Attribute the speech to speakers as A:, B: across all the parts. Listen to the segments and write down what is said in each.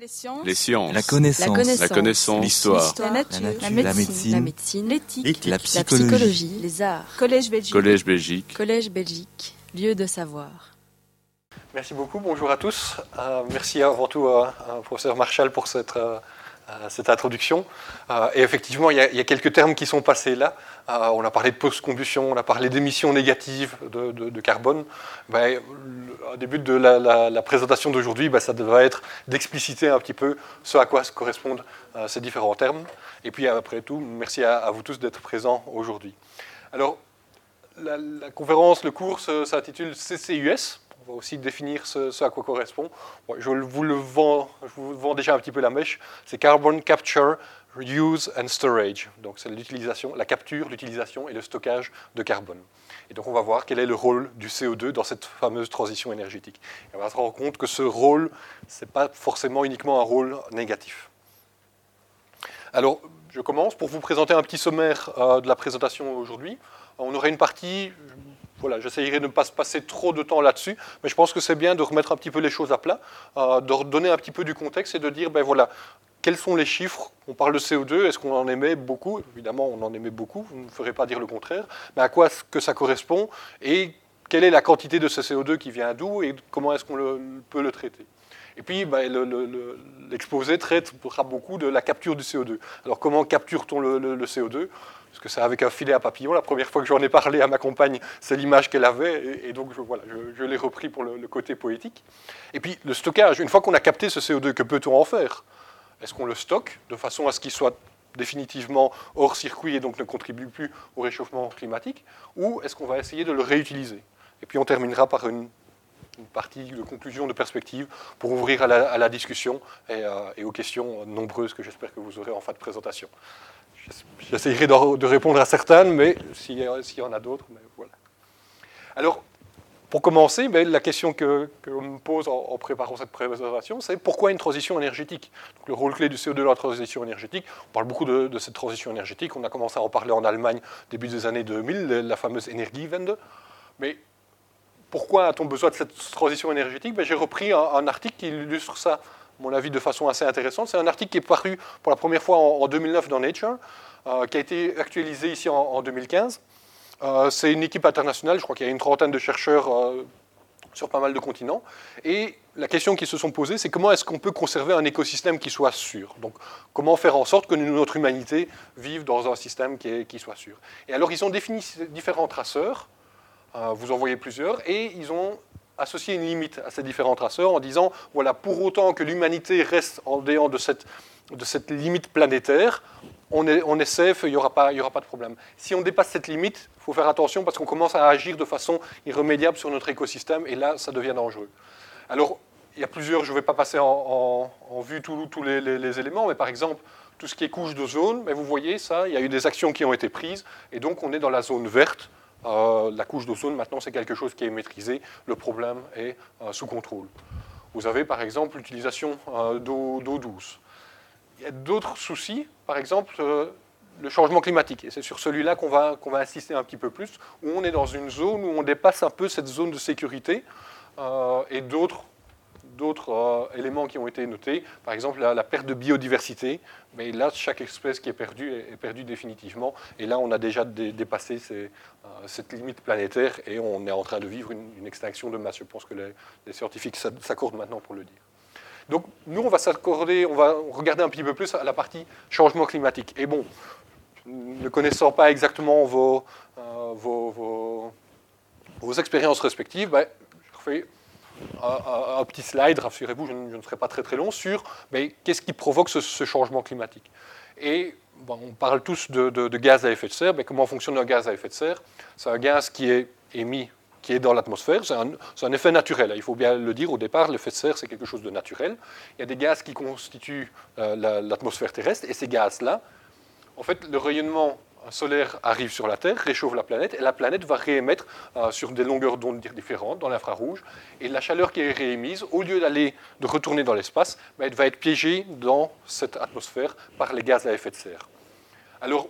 A: Les sciences.
B: Les sciences.
C: La connaissance.
B: La connaissance. L'histoire.
A: La nature.
C: La nature.
A: La
C: La
A: médecine. L'éthique.
C: La
A: La
C: psychologie.
A: Les arts. Collège Belgique.
B: Collège Belgique.
A: Collège Belgique. Lieu de savoir.
D: Merci beaucoup, bonjour à tous. Euh, merci avant tout à, à professeur Marshall pour cette, euh, cette introduction. Euh, et effectivement, il y, a, quelques termes qui sont passés là. Euh, on a parlé de post-combustion, on a parlé d'émissions négatives de, carbone. Ben, des buts de la, présentation d'aujourd'hui, ben, ça devrait être d'expliciter un petit peu ce à quoi correspondent euh, ces différents termes. Et puis après tout, merci à, vous tous d'être présents aujourd'hui. Alors, la, la conférence, le cours se- s'intitule CCUS. On va aussi définir ce, à quoi correspond. Je vous le vends, je vous déjà un petit peu la mèche. C'est Carbon Capture, Use and Storage. Donc c'est l'utilisation, la capture, l'utilisation et le stockage de carbone. Et donc on va voir quel est le rôle du CO2 dans cette fameuse transition énergétique. Et on va se rendre compte que ce rôle, ce n'est pas forcément uniquement un rôle négatif. Alors, je commence pour vous présenter un petit sommaire euh, de la présentation aujourd'hui. On aurait une partie, voilà, j'essayerai de ne pas se passer trop de temps là-dessus, mais je pense que c'est bien de remettre un petit peu les choses à plat, euh, de redonner un petit peu du contexte et de dire, ben voilà, quels sont les chiffres? On parle de CO2, est-ce qu'on en émet beaucoup? Évidemment, on en émet beaucoup, vous ne me ferez pas dire le contraire, mais à quoi est-ce que ça correspond? Et quelle est la quantité de ce CO2 qui vient d'où et comment est-ce qu'on peut le traiter? Et puis, ben, le- le- le- l'exposé traitera beaucoup de la capture du CO2. Alors, comment capture-t-on le CO2 Parce que c'est avec un filet à papillon. La première fois que j'en ai parlé à ma compagne, c'est l'image qu'elle avait. Et, donc, je, voilà, je, l'ai repris pour le, côté poétique. Et puis, le stockage. Une fois qu'on a capté ce CO2, que peut-on en faire? Est-ce qu'on le stocke de façon à ce qu'il soit définitivement hors circuit et donc ne contribue plus au réchauffement climatique? Ou est-ce qu'on va essayer de le réutiliser? Et puis, on terminera par une partie de conclusion, de perspective, pour ouvrir à la, discussion euh, et aux questions nombreuses que j'espère que vous aurez en fin de présentation. J'essayerai de, répondre à certaines, mais s'il y, en a d'autres, mais voilà. Alors, pour commencer, ben, la question que, me pose en, préparant cette présentation, c'est pourquoi une transition énergétique? Le rôle clé du CO2 dans la transition énergétique, on parle beaucoup de, cette transition énergétique, on a commencé à en parler en Allemagne début des années 2000, la fameuse Energiewende, mais pourquoi a-t-on besoin de cette transition énergétique? Ben, J'ai repris un, article qui illustre ça, mon avis, de façon assez intéressante. C'est un article qui est paru pour la première fois en, en 2009 dans Nature, euh, qui a été actualisé ici en, en 2015. Euh, C'est une équipe internationale, je crois qu'il y a une trentaine de chercheurs euh, sur pas mal de continents. Et la question qu'ils se sont posées, c'est comment est-ce qu'on peut conserver un écosystème qui soit sûr? Donc, comment faire en sorte que notre humanité vive dans un système qui, soit sûr? Et alors, ils ont défini différents traceurs. Vous en voyez plusieurs, et ils ont associé une limite à ces différents traceurs en disant, voilà, pour autant que l'humanité reste en dehors de cette, de cette limite planétaire, on est, on est safe, il n'y aura, pas- aura pas de problème. Si on dépasse cette limite, il faut faire attention parce qu'on commence à agir de façon irrémédiable sur notre écosystème, et là, ça devient dangereux. Alors, il y a plusieurs, je ne vais pas passer en, vue tous les, les- éléments, mais par exemple, tout ce qui est couche d'ozone, mais vous voyez ça, il y a eu des actions qui ont été prises, et donc on est dans la zone verte. Euh, la couche d'ozone, maintenant, c'est quelque chose qui est maîtrisé. Le problème est euh, sous contrôle. Vous avez, par exemple, l'utilisation euh, d'eau douce. Il y a d'autres soucis, par exemple, le changement climatique. Et c'est sur celui-là qu'on va, qu'on va insister un petit peu plus, où on est dans une zone où on dépasse un peu cette zone de sécurité et d'autres d'autres euh, éléments qui ont été notés, par exemple la, perte de biodiversité, mais là chaque espèce qui est perdue est, perdue définitivement, et là on a déjà dé- dépassé euh, cette limite planétaire et on est en train de vivre une, extinction de masse. Je pense que les, scientifiques s'ac- s'accordent maintenant pour le dire. Donc nous on va s'accorder, on va regarder un petit peu plus la partie changement climatique. Et bon, ne connaissant pas exactement vos, euh, vos, vos- expériences respectives, ben, je refais un, petit slide, rassurez-vous, je, ne- serai pas très très long, sur qu'est-ce qui provoque ce, changement climatique? Et on parle tous de, gaz à effet de serre, mais comment fonctionne un gaz à effet de serre? C'est un gaz qui est émis, qui est dans l'atmosphère, c'est un, effet naturel, hein, il faut bien le dire au départ, l'effet de serre c'est quelque chose de naturel. Il y a des gaz qui constituent euh, la- l'atmosphère terrestre, et ces gaz-là, en fait, le rayonnement solaire arrive sur la Terre, réchauffe la planète, et la planète va réémettre euh, sur des longueurs d'onde différentes, dans l'infrarouge. Et la chaleur qui est réémise, au lieu d'aller, de retourner dans l'espace, ben, elle va être piégée dans cette atmosphère par les gaz à effet de serre. Alors,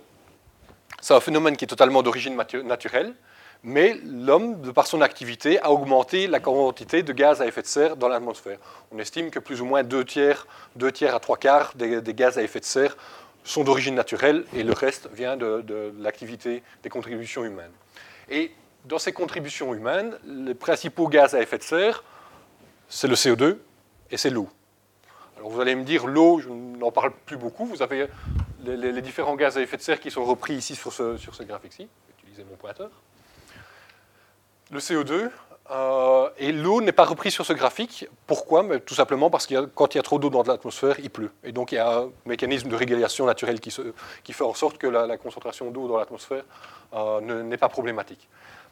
D: c'est un phénomène qui est totalement d'origine naturelle, Mais l'homme, de par son activité, a augmenté la quantité de gaz à effet de serre dans l'atmosphère. On estime que plus ou moins deux tiers, deux tiers à trois quarts des, gaz à effet de serre sont d'origine naturelle et le reste vient de, l'activité des contributions humaines. Et dans ces contributions humaines, les principaux gaz à effet de serre, c'est le CO2 et c'est l'eau. Alors vous allez me dire, l'eau, je n'en parle plus beaucoup. Vous avez les, différents gaz à effet de serre qui sont repris ici sur ce, sur ce graphique-ci. Utiliser mon pointeur. Le CO2 euh, et l'eau n'est pas repris sur ce graphique. Pourquoi? Tout simplement parce que quand il y a trop d'eau dans l'atmosphère, il pleut. Et donc il y a un mécanisme de régulation naturelle qui, fait en sorte que la, concentration d'eau dans l'atmosphère euh, n'est pas problématique.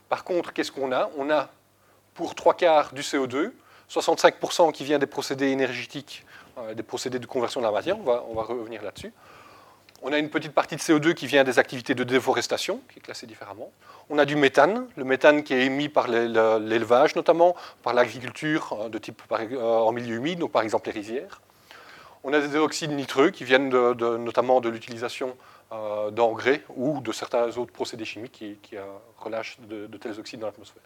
D: Par contre, qu'est-ce qu'on a? On a pour trois quarts du CO2, 65% qui vient des procédés énergétiques, euh, des procédés de conversion de la matière, on va revenir là-dessus. On a une petite partie de CO2 qui vient des activités de déforestation, qui est classée différemment. On a du méthane, le méthane qui est émis par l'élevage notamment, par l'agriculture euh, de type euh, en milieu humide, donc par exemple les rizières. On a des oxydes nitreux qui viennent notamment de l'utilisation euh, d'engrais ou de certains autres procédés chimiques qui, relâchent de, tels oxydes dans l'atmosphère.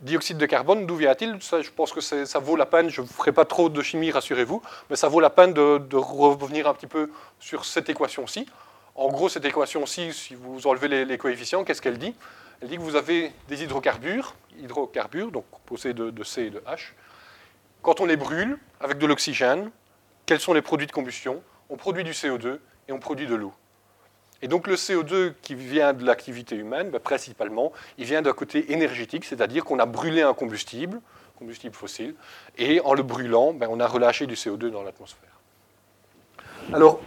D: Dioxyde de carbone, d'où vient-il? Je pense que ça vaut la peine, je ne ferai pas trop de chimie, rassurez-vous, mais ça vaut la peine de, revenir un petit peu sur cette équation-ci. En gros, cette équation-ci, si vous enlevez les, coefficients, qu'est-ce qu'elle dit? Elle dit que vous avez des hydrocarbures, hydrocarbures, donc composés de, de C et de H. Quand on les brûle avec de l'oxygène, quels sont les produits de combustion? On produit du CO2 et on produit de l'eau. Et donc le CO2 qui vient de l'activité humaine, ben, principalement, il vient d'un côté énergétique, c'est-à-dire qu'on a brûlé un combustible, combustible fossile, et en le brûlant, ben, on a relâché du CO2 dans l'atmosphère. Alors,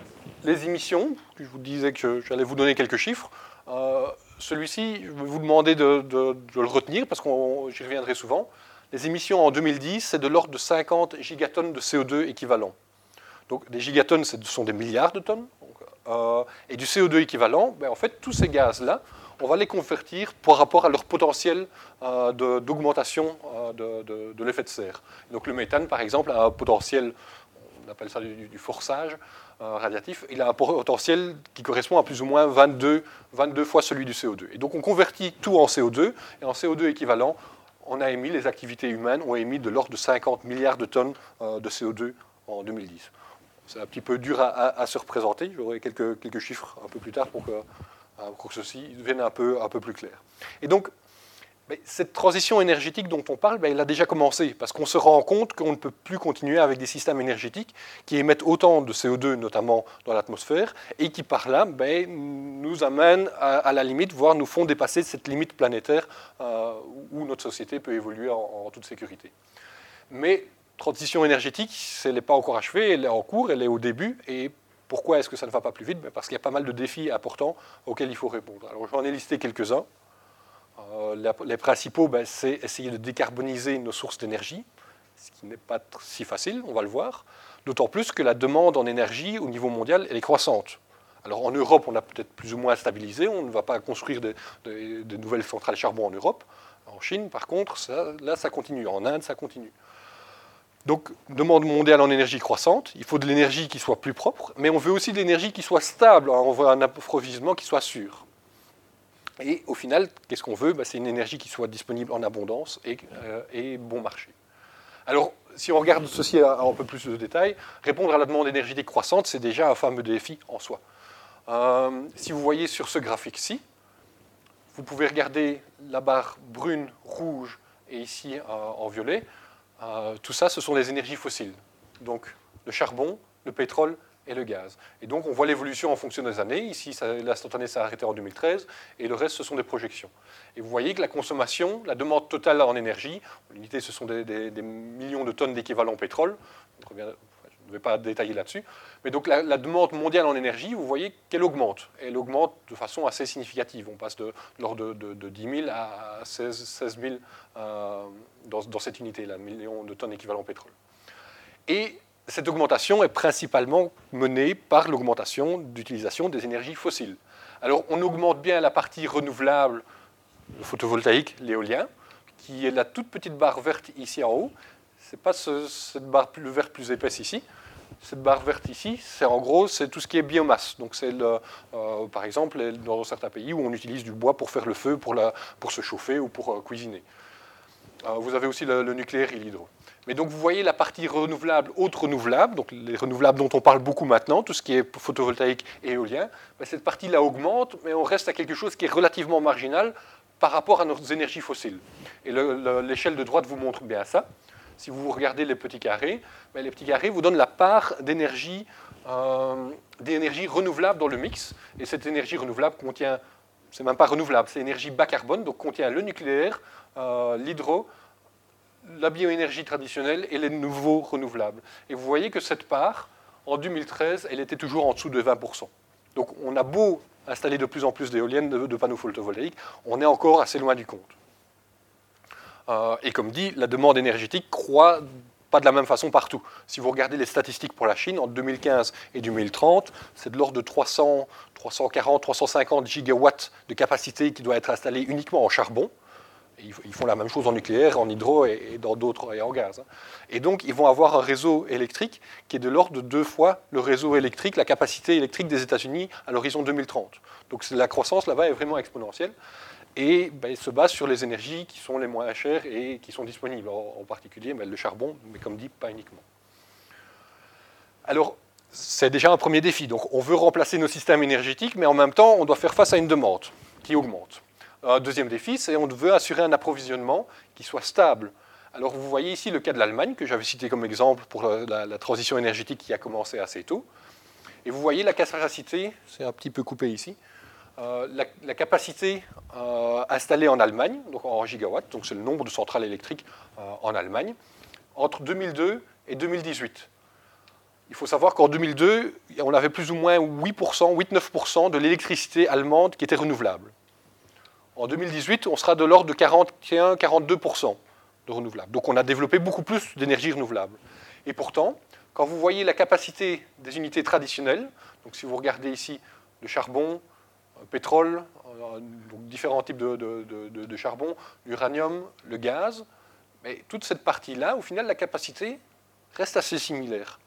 D: les émissions, je vous disais que j'allais vous donner quelques chiffres. Euh, celui-ci, je vais vous demander de, le retenir parce que j'y reviendrai souvent. Les émissions en 2010, c'est de l'ordre de 50 gigatonnes de CO2 équivalent. Donc des gigatonnes, ce sont des milliards de tonnes. Euh, et du CO2 équivalent, ben, en fait, tous ces gaz-là, on va les convertir par rapport à leur potentiel euh, d'augmentation euh, de, l'effet de serre. Donc le méthane, par exemple, a un potentiel, on appelle ça du, forçage radiatif, il a un potentiel qui correspond à plus ou moins 22, 22 fois celui du CO2. Et donc on convertit tout en CO2, et en CO2 équivalent, on a émis, les activités humaines ont émis de l'ordre de 50 milliards de tonnes de CO2 en 2010 c'est un petit peu dur à, se représenter. J'aurai quelques, quelques chiffres un peu plus tard pour que, euh, pour ceci devienne un peu, un peu plus clair. Et donc, cette transition énergétique dont on parle, ben, elle a déjà commencé, parce qu'on se rend compte qu'on ne peut plus continuer avec des systèmes énergétiques qui émettent autant de CO2, notamment dans l'atmosphère, et qui par là ben, nous amènent à, la limite, voire nous font dépasser cette limite planétaire euh, où notre société peut évoluer en toute sécurité. Mais transition énergétique, elle n'est pas encore achevée, elle est en cours, elle est au début. Et pourquoi est-ce que ça ne va pas plus vite? Ben, Parce qu'il y a pas mal de défis importants auxquels il faut répondre. Alors j'en ai listé quelques-uns. Euh, les principaux, ben, c'est essayer de décarboniser nos sources d'énergie, ce qui n'est pas si facile, on va le voir. D'autant plus que la demande en énergie au niveau mondial, elle est croissante. Alors en Europe, on a peut-être plus ou moins stabilisé, on ne va pas construire de, nouvelles centrales charbon en Europe. En Chine, par contre, là, ça continue. En Inde, ça continue. Donc, demande mondiale en énergie croissante, il faut de l'énergie qui soit plus propre, mais on veut aussi de l'énergie qui soit stable, on veut un approvisionnement qui soit sûr. Et au final, qu'est-ce qu'on veut? Bah, C'est une énergie qui soit disponible en abondance et, euh, bon marché. Alors, si on regarde ceci à, un peu plus de détails, répondre à la demande énergétique croissante, c'est déjà un fameux défi en soi. Euh, si vous voyez sur ce graphique-ci, vous pouvez regarder la barre brune, rouge et ici euh, en violet. Euh, tout ça, ce sont les énergies fossiles. Donc le charbon, le pétrole et le gaz. Et donc on voit l'évolution en fonction des années. Ici, l'instantané s'est arrêté en 2013 et le reste, ce sont des projections. Et vous voyez que la consommation, la demande totale en énergie, l'unité, ce sont des, millions de tonnes d'équivalent pétrole. Ne vais pas détailler là-dessus. Mais donc la, demande mondiale en énergie, vous voyez qu'elle augmente. Elle augmente de façon assez significative. On passe de l'ordre de, 10 000 à 16, 000 euh, dans, cette unité-là, millions de tonnes équivalent pétrole. Et cette augmentation est principalement menée par l'augmentation d'utilisation des énergies fossiles. Alors on augmente bien la partie renouvelable, le photovoltaïque, l'éolien, qui est la toute petite barre verte ici en haut. Ce n'est pas cette barre verte plus épaisse ici. cette barre verte ici, c'est en gros c'est tout ce qui est biomasse. Donc c'est par exemple dans certains pays où on utilise du bois pour faire le feu, pour, la, pour se chauffer ou pour cuisiner. vous avez aussi le, nucléaire et l'hydro. Mais donc vous voyez la partie renouvelable, autre renouvelable, donc les renouvelables dont on parle beaucoup maintenant, tout ce qui est photovoltaïque et éolien, cette partie-là augmente, mais on reste à quelque chose qui est relativement marginal par rapport à nos énergies fossiles. Et l'échelle de droite vous montre bien ça. Si vous regardez les petits carrés, ben, les petits carrés vous donnent la part d'énergie euh, renouvelable dans le mix. Et cette énergie renouvelable contient, c'est même pas renouvelable, c'est énergie bas carbone, donc contient le nucléaire, euh, l'hydro, la bioénergie traditionnelle et les nouveaux renouvelables. Et vous voyez que cette part, en 2013, elle était toujours en dessous de 20%. Donc on a beau installer de plus en plus d'éoliennes, de, panneaux photovoltaïques, on est encore assez loin du compte. Euh, et comme dit, la demande énergétique croît pas de la même façon partout. Si vous regardez les statistiques pour la Chine, en 2015 et 2030, c'est de l'ordre de 300, 340, 350 gigawatts de capacité qui doit être installée uniquement en charbon ils font la même chose en nucléaire, en hydro et, dans d'autres et en gaz. Hein. Et donc, ils vont avoir un réseau électrique qui est de l'ordre de deux fois le réseau électrique, la capacité électrique des États-Unis à l'horizon 2030. Donc, la croissance là-bas est vraiment exponentielle et ben, se base sur les énergies qui sont les moins chères et qui sont disponibles, en, particulier ben, le charbon, mais comme dit, pas uniquement. Alors, c'est déjà un premier défi. Donc, on veut remplacer nos systèmes énergétiques, mais en même temps, on doit faire face à une demande qui augmente. Un deuxième défi, c'est qu'on veut assurer un approvisionnement qui soit stable. Alors vous voyez ici le cas de l'Allemagne, que j'avais cité comme exemple pour la, transition énergétique qui a commencé assez tôt. Et vous voyez la capacité, c'est un petit peu coupé ici, euh, la, capacité euh, installée en Allemagne, donc en gigawatts, donc c'est le nombre de centrales électriques euh, en Allemagne, entre 2002 et 2018. Il faut savoir qu'en 2002, on avait plus ou moins 8%, 8-9% de l'électricité allemande qui était renouvelable. En 2018, on sera de l'ordre de 41-42% de renouvelables. Donc on a développé beaucoup plus d'énergie renouvelable. Et pourtant, quand vous voyez la capacité des unités traditionnelles, donc si vous regardez ici le charbon, pétrole, euh, différents types de, charbon, l'uranium, le gaz, mais toute cette partie-là, au final, la capacité reste assez similaire.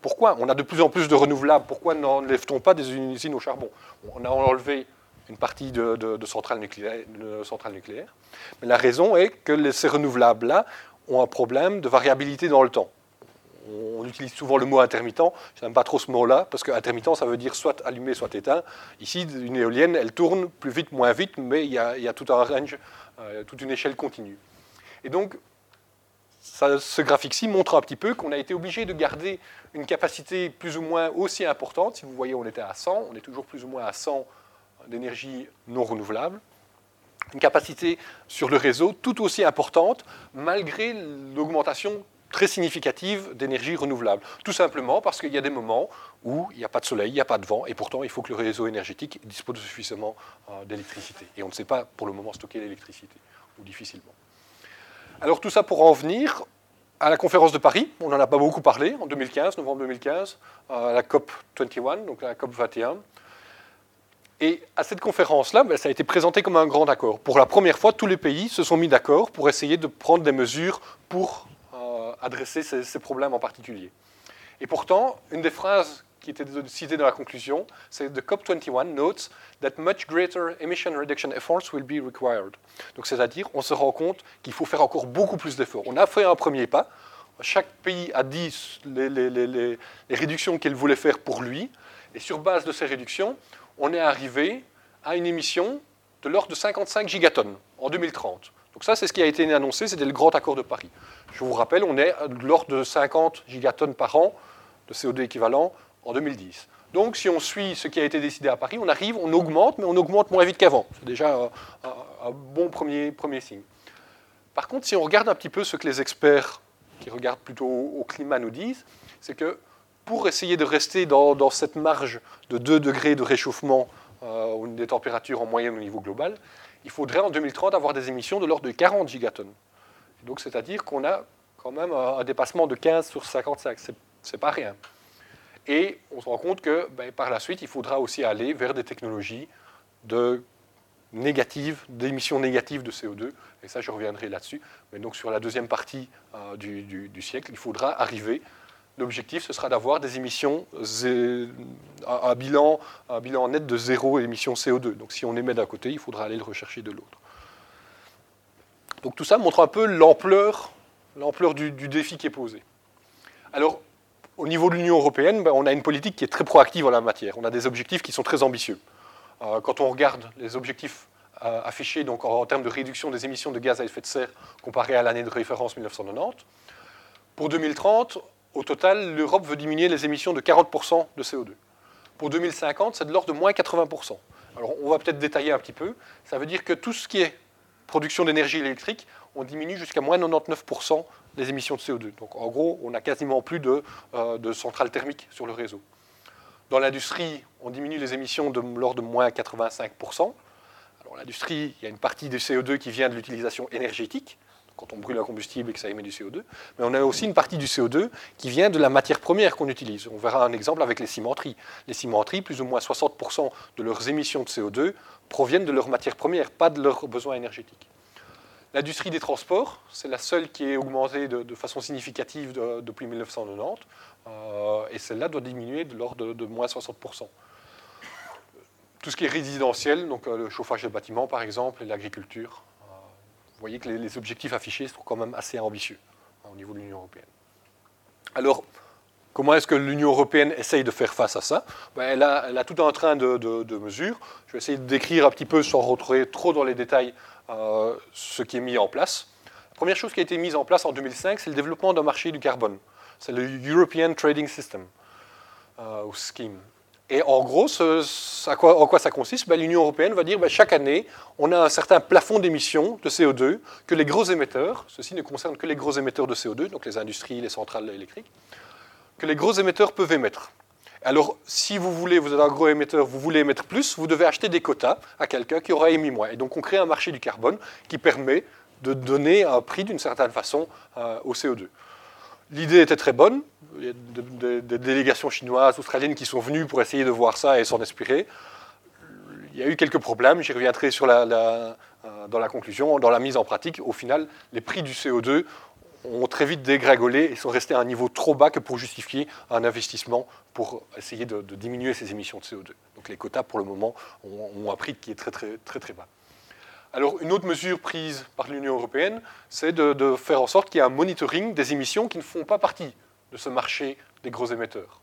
D: Pourquoi? On a de plus en plus de renouvelables. Pourquoi n'enlève-t-on pas des usines au charbon? On a enlevé une partie de, centrales nucléaires, nucléaires. Mais la raison est que ces renouvelables-là ont un problème de variabilité dans le temps. On utilise souvent le mot intermittent. Je n'aime pas trop ce mot-là, parce que intermittent, ça veut dire soit allumé, soit éteint. Ici, une éolienne, elle tourne plus vite, moins vite, mais il y a, tout un range, euh, toute une échelle continue. Et donc, ce graphique-ci montre un petit peu qu'on a été obligé de garder une capacité plus ou moins aussi importante. Si vous voyez, on était à 100, on est toujours plus ou moins à 100 d'énergie non renouvelable, une capacité sur le réseau tout aussi importante malgré l'augmentation très significative d'énergie renouvelable. Tout simplement parce qu'il y a des moments où il n'y a pas de soleil, il n'y a pas de vent, et pourtant il faut que le réseau énergétique dispose suffisamment euh, d'électricité. Et on ne sait pas pour le moment stocker l'électricité, ou difficilement. Alors tout ça pour en venir à la conférence de Paris, on n'en a pas beaucoup parlé, en 2015, novembre 2015, euh, à la COP 21, donc la COP 21, et à cette conférence-là, ben, ça a été présenté comme un grand accord. Pour la première fois, tous les pays se sont mis d'accord pour essayer de prendre des mesures pour adresser ces, problèmes en particulier. Et pourtant, une des phrases qui était citée dans la conclusion, c'est The COP21 notes that much greater emission reduction efforts will be required. Donc, c'est-à-dire, on se rend compte qu'il faut faire encore beaucoup plus d'efforts. On a fait un premier pas. Chaque pays a dit les, les réductions qu'il voulait faire pour lui. Et sur base de ces réductions, on est arrivé à une émission de l'ordre de 55 gigatonnes en 2030. Donc ça, c'est ce qui a été annoncé, c'était le grand accord de Paris. Je vous rappelle, on est de l'ordre de 50 gigatonnes par an de CO2 équivalent en 2010. Donc si on suit ce qui a été décidé à Paris, on arrive, on augmente, mais on augmente moins vite qu'avant. C'est déjà un, bon premier, premier signe. Par contre, si on regarde un petit peu ce que les experts qui regardent plutôt au climat nous disent, c'est que pour essayer de rester dans, cette marge de 2 degrés de réchauffement euh, des températures en moyenne au niveau global, il faudrait en 2030 avoir des émissions de l'ordre de 40 gigatonnes. donc c'est-à-dire qu'on a quand même un, dépassement de 15 sur 55, c'est pas rien. Et on se rend compte que ben, par la suite, il faudra aussi aller vers des technologies de négatives, d'émissions négatives de CO2, et ça je reviendrai là-dessus. Mais donc sur la deuxième partie euh, du, du, siècle, il faudra arriver l'objectif, ce sera d'avoir des émissions, bilan, un bilan net de zéro émission CO2. Donc si on émet d'un côté, il faudra aller le rechercher de l'autre. Donc tout ça montre un peu l'ampleur du, du, défi qui est posé. Alors, au niveau de l'Union européenne, ben, on a une politique qui est très proactive en la matière. On a des objectifs qui sont très ambitieux. Euh, quand on regarde les objectifs euh, affichés donc, en, termes de réduction des émissions de gaz à effet de serre comparés à l'année de référence 1990, pour 2030, au total, l'Europe veut diminuer les émissions de 40% de CO2. Pour 2050, c'est de l'ordre de moins 80%. Alors, on va peut-être détailler un petit peu. Ça veut dire que tout ce qui est production d'énergie électrique, on diminue jusqu'à moins 99% les émissions de CO2. Donc en gros, on n'a quasiment plus euh, de, centrales thermiques sur le réseau. Dans l'industrie, on diminue les émissions de l'ordre de moins 85%. Alors l'industrie, il y a une partie du CO2 qui vient de l'utilisation énergétique, quand on brûle un combustible et que ça émet du CO2, mais on a aussi une partie du CO2 qui vient de la matière première qu'on utilise. On verra un exemple avec les cimenteries. Les cimenteries, plus ou moins 60% de leurs émissions de CO2 proviennent de leur matière première, pas de leurs besoins énergétiques. L'industrie des transports, c'est la seule qui est augmentée de, façon significative depuis 1990, euh, et celle-là doit diminuer de l'ordre de, moins 60%. Tout ce qui est résidentiel, donc euh, le chauffage des bâtiments par exemple, et l'agriculture, voyez que les, objectifs affichés sont quand même assez ambitieux hein, au niveau de l'Union européenne. Alors, Comment est-ce que l'Union européenne essaye de faire face à ça? Ben, elle, a, tout un train de, mesures. Je vais essayer de décrire un petit peu, sans rentrer trop dans les détails, euh, ce qui est mis en place. La première chose qui a été mise en place en 2005, c'est le développement d'un marché du carbone. C'est le European Trading System, euh, ou Scheme. Et en gros, en quoi ça consiste? Ben, L'Union européenne va dire ben, chaque année, on a un certain plafond d'émissions de CO2 que les gros émetteurs, ceci ne concerne que les gros émetteurs de CO2, donc les industries, les centrales électriques, que les gros émetteurs peuvent émettre. Alors, si vous voulez, vous êtes un gros émetteur, vous voulez émettre plus, vous devez acheter des quotas à quelqu'un qui aura émis moins. Et donc, on crée un marché du carbone qui permet de donner un prix d'une certaine façon euh, au CO2. L'idée était très bonne. Il y a des, délégations chinoises, australiennes qui sont venues pour essayer de voir ça et s'en inspirer. Il y a eu quelques problèmes, j'y reviendrai euh, dans la conclusion, dans la mise en pratique. Au final, les prix du CO2 ont très vite dégringolé et sont restés à un niveau trop bas que pour justifier un investissement pour essayer de, diminuer ces émissions de CO2. Donc les quotas, pour le moment, ont, un prix qui est très très, très très bas. Alors une autre mesure prise par l'Union européenne, c'est de, faire en sorte qu'il y ait un monitoring des émissions qui ne font pas partie de ce marché des gros émetteurs.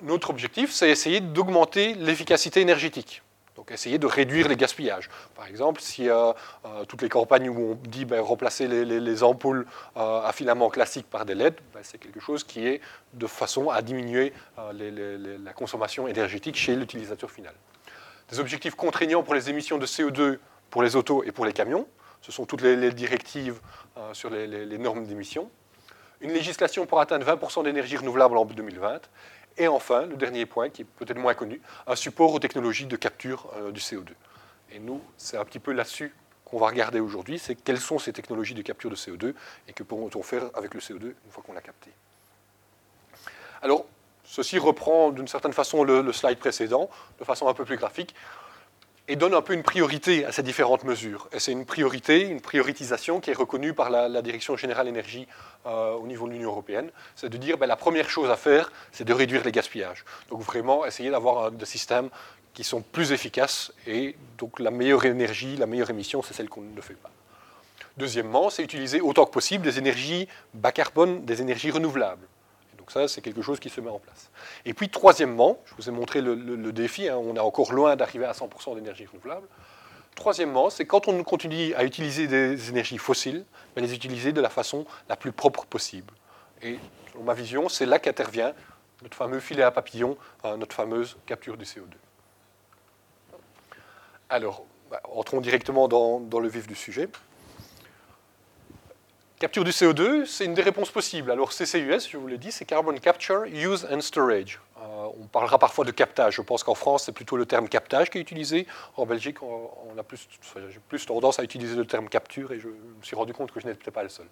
D: Notre objectif, c'est essayer d'augmenter l'efficacité énergétique. Donc essayer de réduire les gaspillages. Par exemple, si euh, euh, toutes les campagnes où on dit ben, remplacer les, ampoules euh, à filaments classiques par des LED, ben, c'est quelque chose qui est de façon à diminuer la consommation énergétique chez l'utilisateur final. Des objectifs contraignants pour les émissions de CO2 pour les autos et pour les camions. Ce sont toutes les, directives sur les, normes d'émission. Une législation pour atteindre 20% d'énergie renouvelable en 2020 et enfin, le dernier point, qui est peut-être moins connu, un support aux technologies de capture euh, du CO2. Et nous, c'est un petit peu là-dessus qu'on va regarder aujourd'hui, c'est quelles sont ces technologies de capture de CO2 et que pourront-on faire avec le CO2 une fois qu'on l'a capté. Alors, ceci reprend d'une certaine façon le, slide précédent, de façon un peu plus graphique et donne un peu une priorité à ces différentes mesures. Et c'est une priorité, une prioritisation qui est reconnue par la, Direction générale énergie euh, au niveau de l'Union européenne. C'est de dire ben, la première chose à faire, c'est de réduire les gaspillages. Donc vraiment essayer d'avoir des systèmes qui sont plus efficaces et donc la meilleure énergie, la meilleure émission, c'est celle qu'on ne fait pas. Deuxièmement, c'est utiliser autant que possible des énergies bas carbone, des énergies renouvelables. Donc ça, c'est quelque chose qui se met en place. Et puis, troisièmement, je vous ai montré le, défi, hein, on est encore loin d'arriver à 100% d'énergie renouvelable. Troisièmement, c'est quand on continue à utiliser des énergies fossiles, mais les utiliser de la façon la plus propre possible. Et selon ma vision, c'est là qu'intervient notre fameux filet à papillon, euh, notre fameuse capture du CO2. Alors, bah, entrons directement dans le vif du sujet. Capture du CO2, c'est une des réponses possibles. Alors CCUS, je vous l'ai dit, c'est Carbon Capture, Use and Storage. Euh, on parlera parfois de captage. Je pense qu'en France, c'est plutôt le terme captage qui est utilisé. En Belgique, on, a plus, j'ai plus tendance à utiliser le terme capture et je me suis rendu compte que je n'étais pas le seul.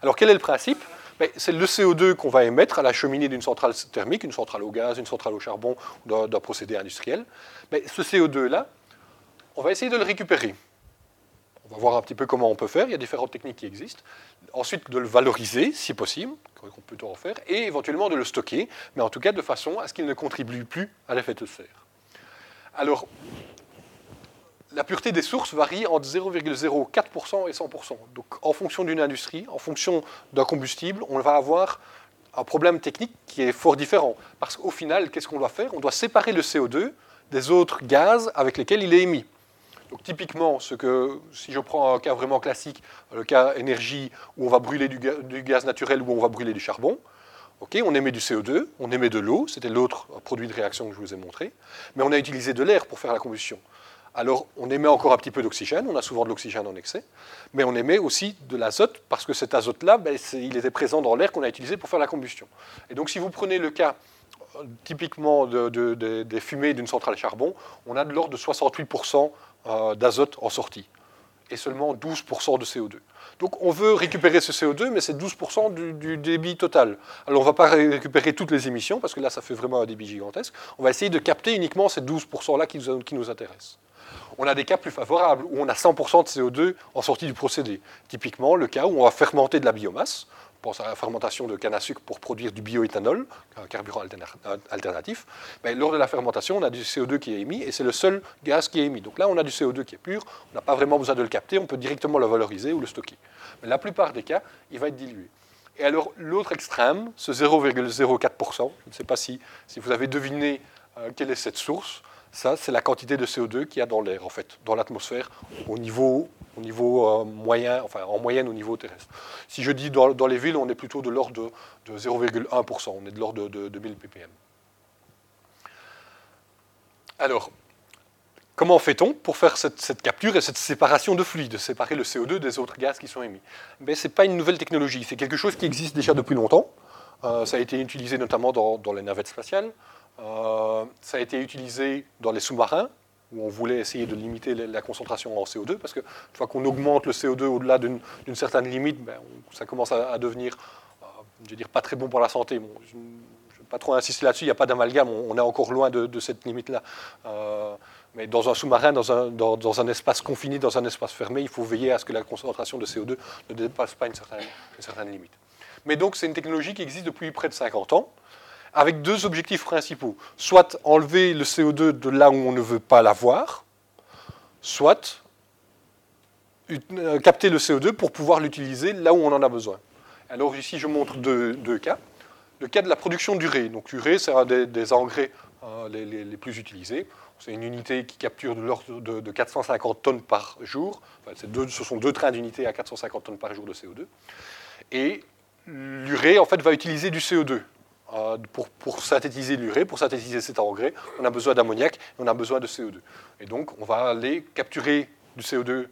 D: Alors quel est le principe? Ben, C'est le CO2 qu'on va émettre à la cheminée d'une centrale thermique, une centrale au gaz, une centrale au charbon, d'un procédé industriel. Mais ce CO2-là, on va essayer de le récupérer On va voir un petit peu comment on peut faire. Il y a différentes techniques qui existent. Ensuite, de le valoriser, si possible, qu'on peut en faire, et éventuellement de le stocker, mais en tout cas de façon à ce qu'il ne contribue plus à l'effet de serre. Alors, la pureté des sources varie entre 0,04% et 100%. Donc, en fonction d'une industrie, en fonction d'un combustible, on va avoir un problème technique qui est fort différent. Parce qu'au final, qu'est-ce qu'on doit faire? On doit séparer le CO2 des autres gaz avec lesquels il est émis. Donc typiquement, si je prends un cas vraiment classique, le cas énergie, où on va brûler du, gaz naturel ou on va brûler du charbon, on émet du CO2, on émet de l'eau, c'était l'autre produit de réaction que je vous ai montré, mais on a utilisé de l'air pour faire la combustion. Alors on émet encore un petit peu d'oxygène, on a souvent de l'oxygène en excès, mais on émet aussi de l'azote, parce que cet azote-là, ben, il était présent dans l'air qu'on a utilisé pour faire la combustion. Et donc si vous prenez le cas euh, typiquement des fumées d'une centrale charbon, on a de l'ordre de 68% euh, d'azote en sortie et seulement 12% de CO2. Donc on veut récupérer ce CO2, mais c'est 12% du, débit total. Alors on ne va pas récupérer toutes les émissions, parce que là ça fait vraiment un débit gigantesque. On va essayer de capter uniquement ces 12%-là qui qui nous intéressent. On a des cas plus favorables, où on a 100% de CO2 en sortie du procédé. Typiquement le cas où on va fermenter de la biomasse, pense à la fermentation de canne à sucre pour produire du bioéthanol, un carburant alternatif, lors de la fermentation, on a du CO2 qui est émis et c'est le seul gaz qui est émis. Donc là, on a du CO2 qui est pur, on n'a pas vraiment besoin de le capter, on peut directement le valoriser ou le stocker. Mais la plupart des cas, il va être dilué. Et alors, l'autre extrême, ce 0,04%, je ne sais pas si, si vous avez deviné euh, quelle est cette source, ça, c'est la quantité de CO2 qu'il y a dans l'air, en fait, dans l'atmosphère, au niveau au niveau euh, moyen, enfin en moyenne au niveau terrestre. Si je dis dans, les villes, on est plutôt de l'ordre de, 0,1%, on est de l'ordre de, de, 1000 ppm. Alors, comment fait-on pour faire cette, capture et cette séparation de fluide, séparer le CO2 des autres gaz qui sont émis? Mais Ce n'est pas une nouvelle technologie, c'est quelque chose qui existe déjà depuis longtemps. Euh, ça a été utilisé notamment dans, les navettes spatiales. Euh, ça a été utilisé dans les sous-marins, où on voulait essayer de limiter la concentration en CO2, parce que une fois qu'on augmente le CO2 au-delà d'une certaine limite, ben, ça commence à, devenir, euh, je veux dire, pas très bon pour la santé. je ne vais pas trop insister là-dessus, il n'y a pas d'amalgame, on, est encore loin de, cette limite-là. Euh, mais dans un sous-marin, dans un, espace confiné, dans un espace fermé, il faut veiller à ce que la concentration de CO2 ne dépasse pas une certaine limite. Mais donc c'est une technologie qui existe depuis près de 50 ans avec deux objectifs principaux. Soit enlever le CO2 de là où on ne veut pas l'avoir, soit euh, capter le CO2 pour pouvoir l'utiliser là où on en a besoin. Alors ici, je montre deux, cas. Le cas de la production d'urée. Donc l'urée, c'est un des, engrais euh, les, plus utilisés. C'est une unité qui capture de l'ordre de, 450 tonnes par jour. ce sont deux trains d'unités à 450 tonnes par jour de CO2. Et l'urée, en fait, va utiliser du CO2. Euh, pour, synthétiser l'urée, pour synthétiser cet engrais, on a besoin d'ammoniac et on a besoin de CO2. Et donc, on va aller capturer du CO2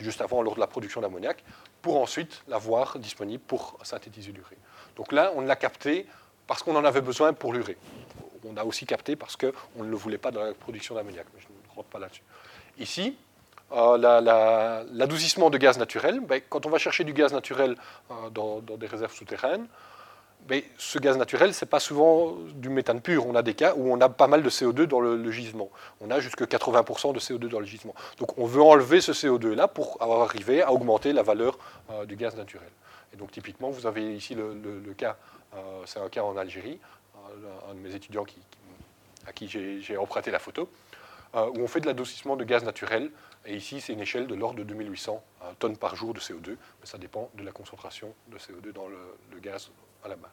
D: juste avant, lors de la production d'ammoniac, pour ensuite l'avoir disponible pour synthétiser l'urée. Donc là, on l'a capté parce qu'on en avait besoin pour l'urée. On a aussi capté parce qu'on ne le voulait pas dans la production d'ammoniac, je ne rentre pas là-dessus. Ici, euh, l'adoucissement de gaz naturel, ben, quand on va chercher du gaz naturel euh, dans, des réserves souterraines, mais ce gaz naturel, ce n'est pas souvent du méthane pur. On a des cas où on a pas mal de CO2 dans le, gisement. On a jusque 80% de CO2 dans le gisement. Donc on veut enlever ce CO2-là pour arriver à augmenter la valeur euh, du gaz naturel. Et donc typiquement, vous avez ici le, cas, euh, c'est un cas en Algérie, euh, un de mes étudiants à qui j'ai emprunté la photo, où on fait de l'adoucissement de gaz naturel. Et ici, c'est une échelle de l'ordre de 2800 tonnes par jour de CO2. Mais ça dépend de la concentration de CO2 dans le gaz à la base.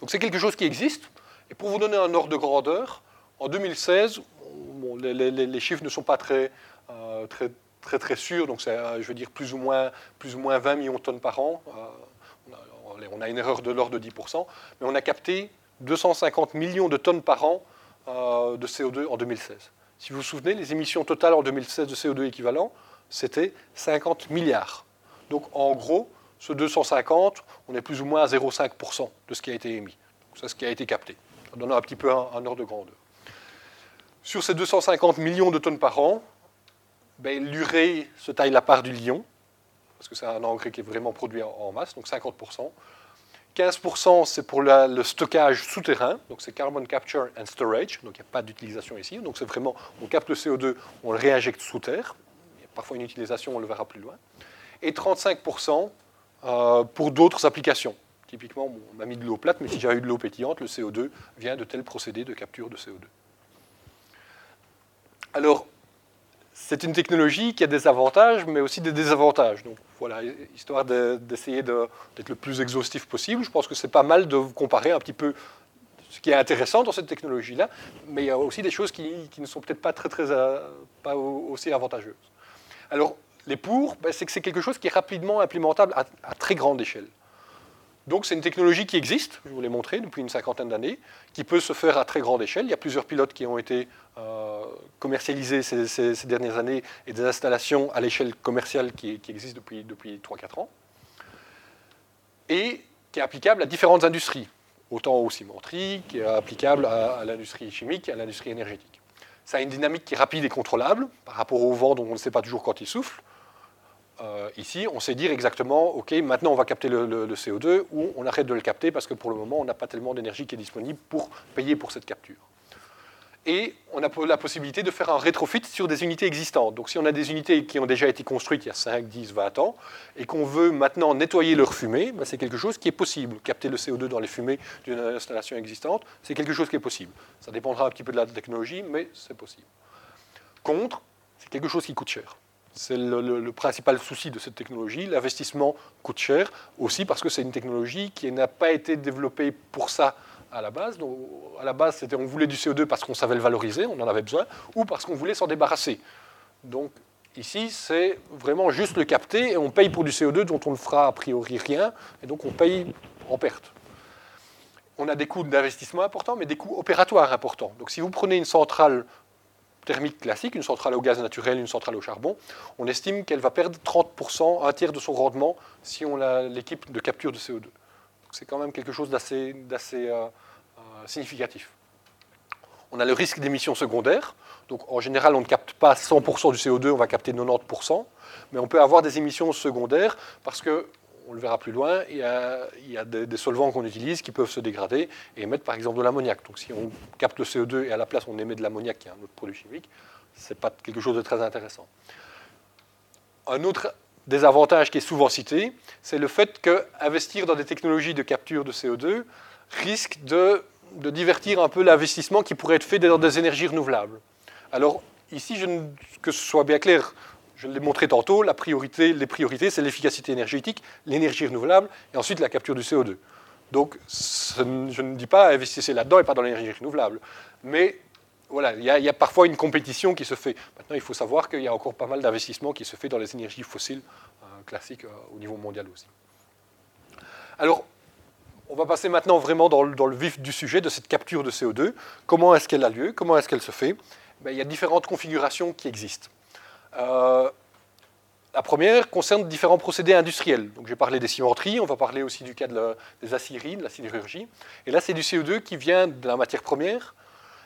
D: Donc c'est quelque chose qui existe. Et pour vous donner un ordre de grandeur, en 2016, les, chiffres ne sont pas très, euh, très, très, sûrs, donc c'est, euh, je veux dire, plus ou, moins, plus ou moins 20 millions de tonnes par an. Euh, on, a, une erreur de l'ordre de 10%, mais on a capté 250 millions de tonnes par an de CO2 en 2016. Si vous vous souvenez, les émissions totales en 2016 de CO2 équivalent, c'était 50 milliards. Donc en gros, ce 250, on est plus ou moins à 0,5% de ce qui a été émis. C'est ce qui a été capté. Ça donne un petit peu un, ordre de grandeur. Sur ces 250 millions de tonnes par an, ben, l'urée se taille la part du lion, parce que c'est un engrais qui est vraiment produit en, masse, donc 50%. 15% c'est pour le stockage souterrain, donc c'est carbon capture and storage, donc il n'y a pas d'utilisation ici, donc c'est vraiment, on capte le CO2, on le réinjecte sous terre, parfois une utilisation, on le verra plus loin, et 35% euh, pour d'autres applications. Typiquement, on m'a mis de l'eau plate, mais si j'avais eu de l'eau pétillante, le CO2 vient de tels procédés de capture de CO2. Alors, c'est une technologie qui a des avantages, mais aussi des désavantages. Donc voilà, histoire d'essayer d'être le plus exhaustif possible, je pense que c'est pas mal de comparer un petit peu ce qui est intéressant dans cette technologie-là, mais il y a aussi des choses qui, ne sont peut-être pas, très, très, euh, pas aussi avantageuses. Alors, les pour, ben, c'est que c'est quelque chose qui est rapidement implémentable à très grande échelle. Donc c'est une technologie qui existe, je vous l'ai montré depuis une cinquantaine d'années, qui peut se faire à très grande échelle. Il y a plusieurs pilotes qui ont été euh, commercialisés ces, dernières années et des installations à l'échelle commerciale qui, existent depuis, depuis 3-4 ans. Et qui est applicable à différentes industries, autant aux cimenteries qu'applicable à, à l'industrie chimique à l'industrie énergétique. Ça a une dynamique qui est rapide et contrôlable par rapport au vent dont on ne sait pas toujours quand il souffle. Euh, ici, on sait dire exactement, OK, maintenant on va capter le, CO2 ou on arrête de le capter parce que pour le moment, on n'a pas tellement d'énergie qui est disponible pour payer pour cette capture. Et on a la possibilité de faire un rétrofit sur des unités existantes. Donc si on a des unités qui ont déjà été construites il y a 5, 10, 20 ans et qu'on veut maintenant nettoyer leur fumée, ben, c'est quelque chose qui est possible. Capter le CO2 dans les fumées d'une installation existante, c'est quelque chose qui est possible. Ça dépendra un petit peu de la technologie, mais c'est possible. Contre, c'est quelque chose qui coûte cher. C'est le, principal souci de cette technologie. L'investissement coûte cher aussi parce que c'est une technologie qui n'a pas été développée pour ça à la base. Donc, à la base, c'était on voulait du CO2 parce qu'on savait le valoriser, on en avait besoin, ou parce qu'on voulait s'en débarrasser. Donc ici, c'est vraiment juste le capter et on paye pour du CO2 dont on ne fera a priori rien, et donc on paye en perte. On a des coûts d'investissement importants, mais des coûts opératoires importants. Donc si vous prenez une centrale thermique classique, une centrale au gaz naturel, une centrale au charbon, on estime qu'elle va perdre 30%, un tiers de son rendement si on l'équipe de capture de CO2. C'est quand même quelque chose d'assez euh, euh, significatif. On a le risque d'émissions secondaires. Donc en général, on ne capte pas 100% du CO2, on va capter 90%. Mais on peut avoir des émissions secondaires parce que on le verra plus loin, il y a, des, solvants qu'on utilise qui peuvent se dégrader et émettre par exemple de l'ammoniac. Donc si on capte le CO2 et à la place on émet de l'ammoniac, qui est un autre produit chimique, ce n'est pas quelque chose de très intéressant. Un autre désavantage qui est souvent cité, c'est le fait qu'investir dans des technologies de capture de CO2 risque de, divertir un peu l'investissement qui pourrait être fait dans des énergies renouvelables. Alors ici, que ce soit bien clair, je l'ai montré tantôt, la priorité, les priorités, c'est l'efficacité énergétique, l'énergie renouvelable et ensuite la capture du CO2. Donc, je ne dis pas investissez là-dedans et pas dans l'énergie renouvelable. Mais voilà, il y, a parfois une compétition qui se fait. Maintenant, il faut savoir qu'il y a encore pas mal d'investissements qui se fait dans les énergies fossiles euh, classiques euh, au niveau mondial aussi. Alors, on va passer maintenant vraiment dans le, vif du sujet de cette capture de CO2. Comment est-ce qu'elle a lieu? Comment est-ce qu'elle se fait? Ben, Il y a différentes configurations qui existent. Euh, la première concerne différents procédés industriels. Donc, j'ai parlé des cimenteries, on va parler aussi du cas des aciéries, de la sidérurgie. Et là, c'est du CO2 qui vient de la matière première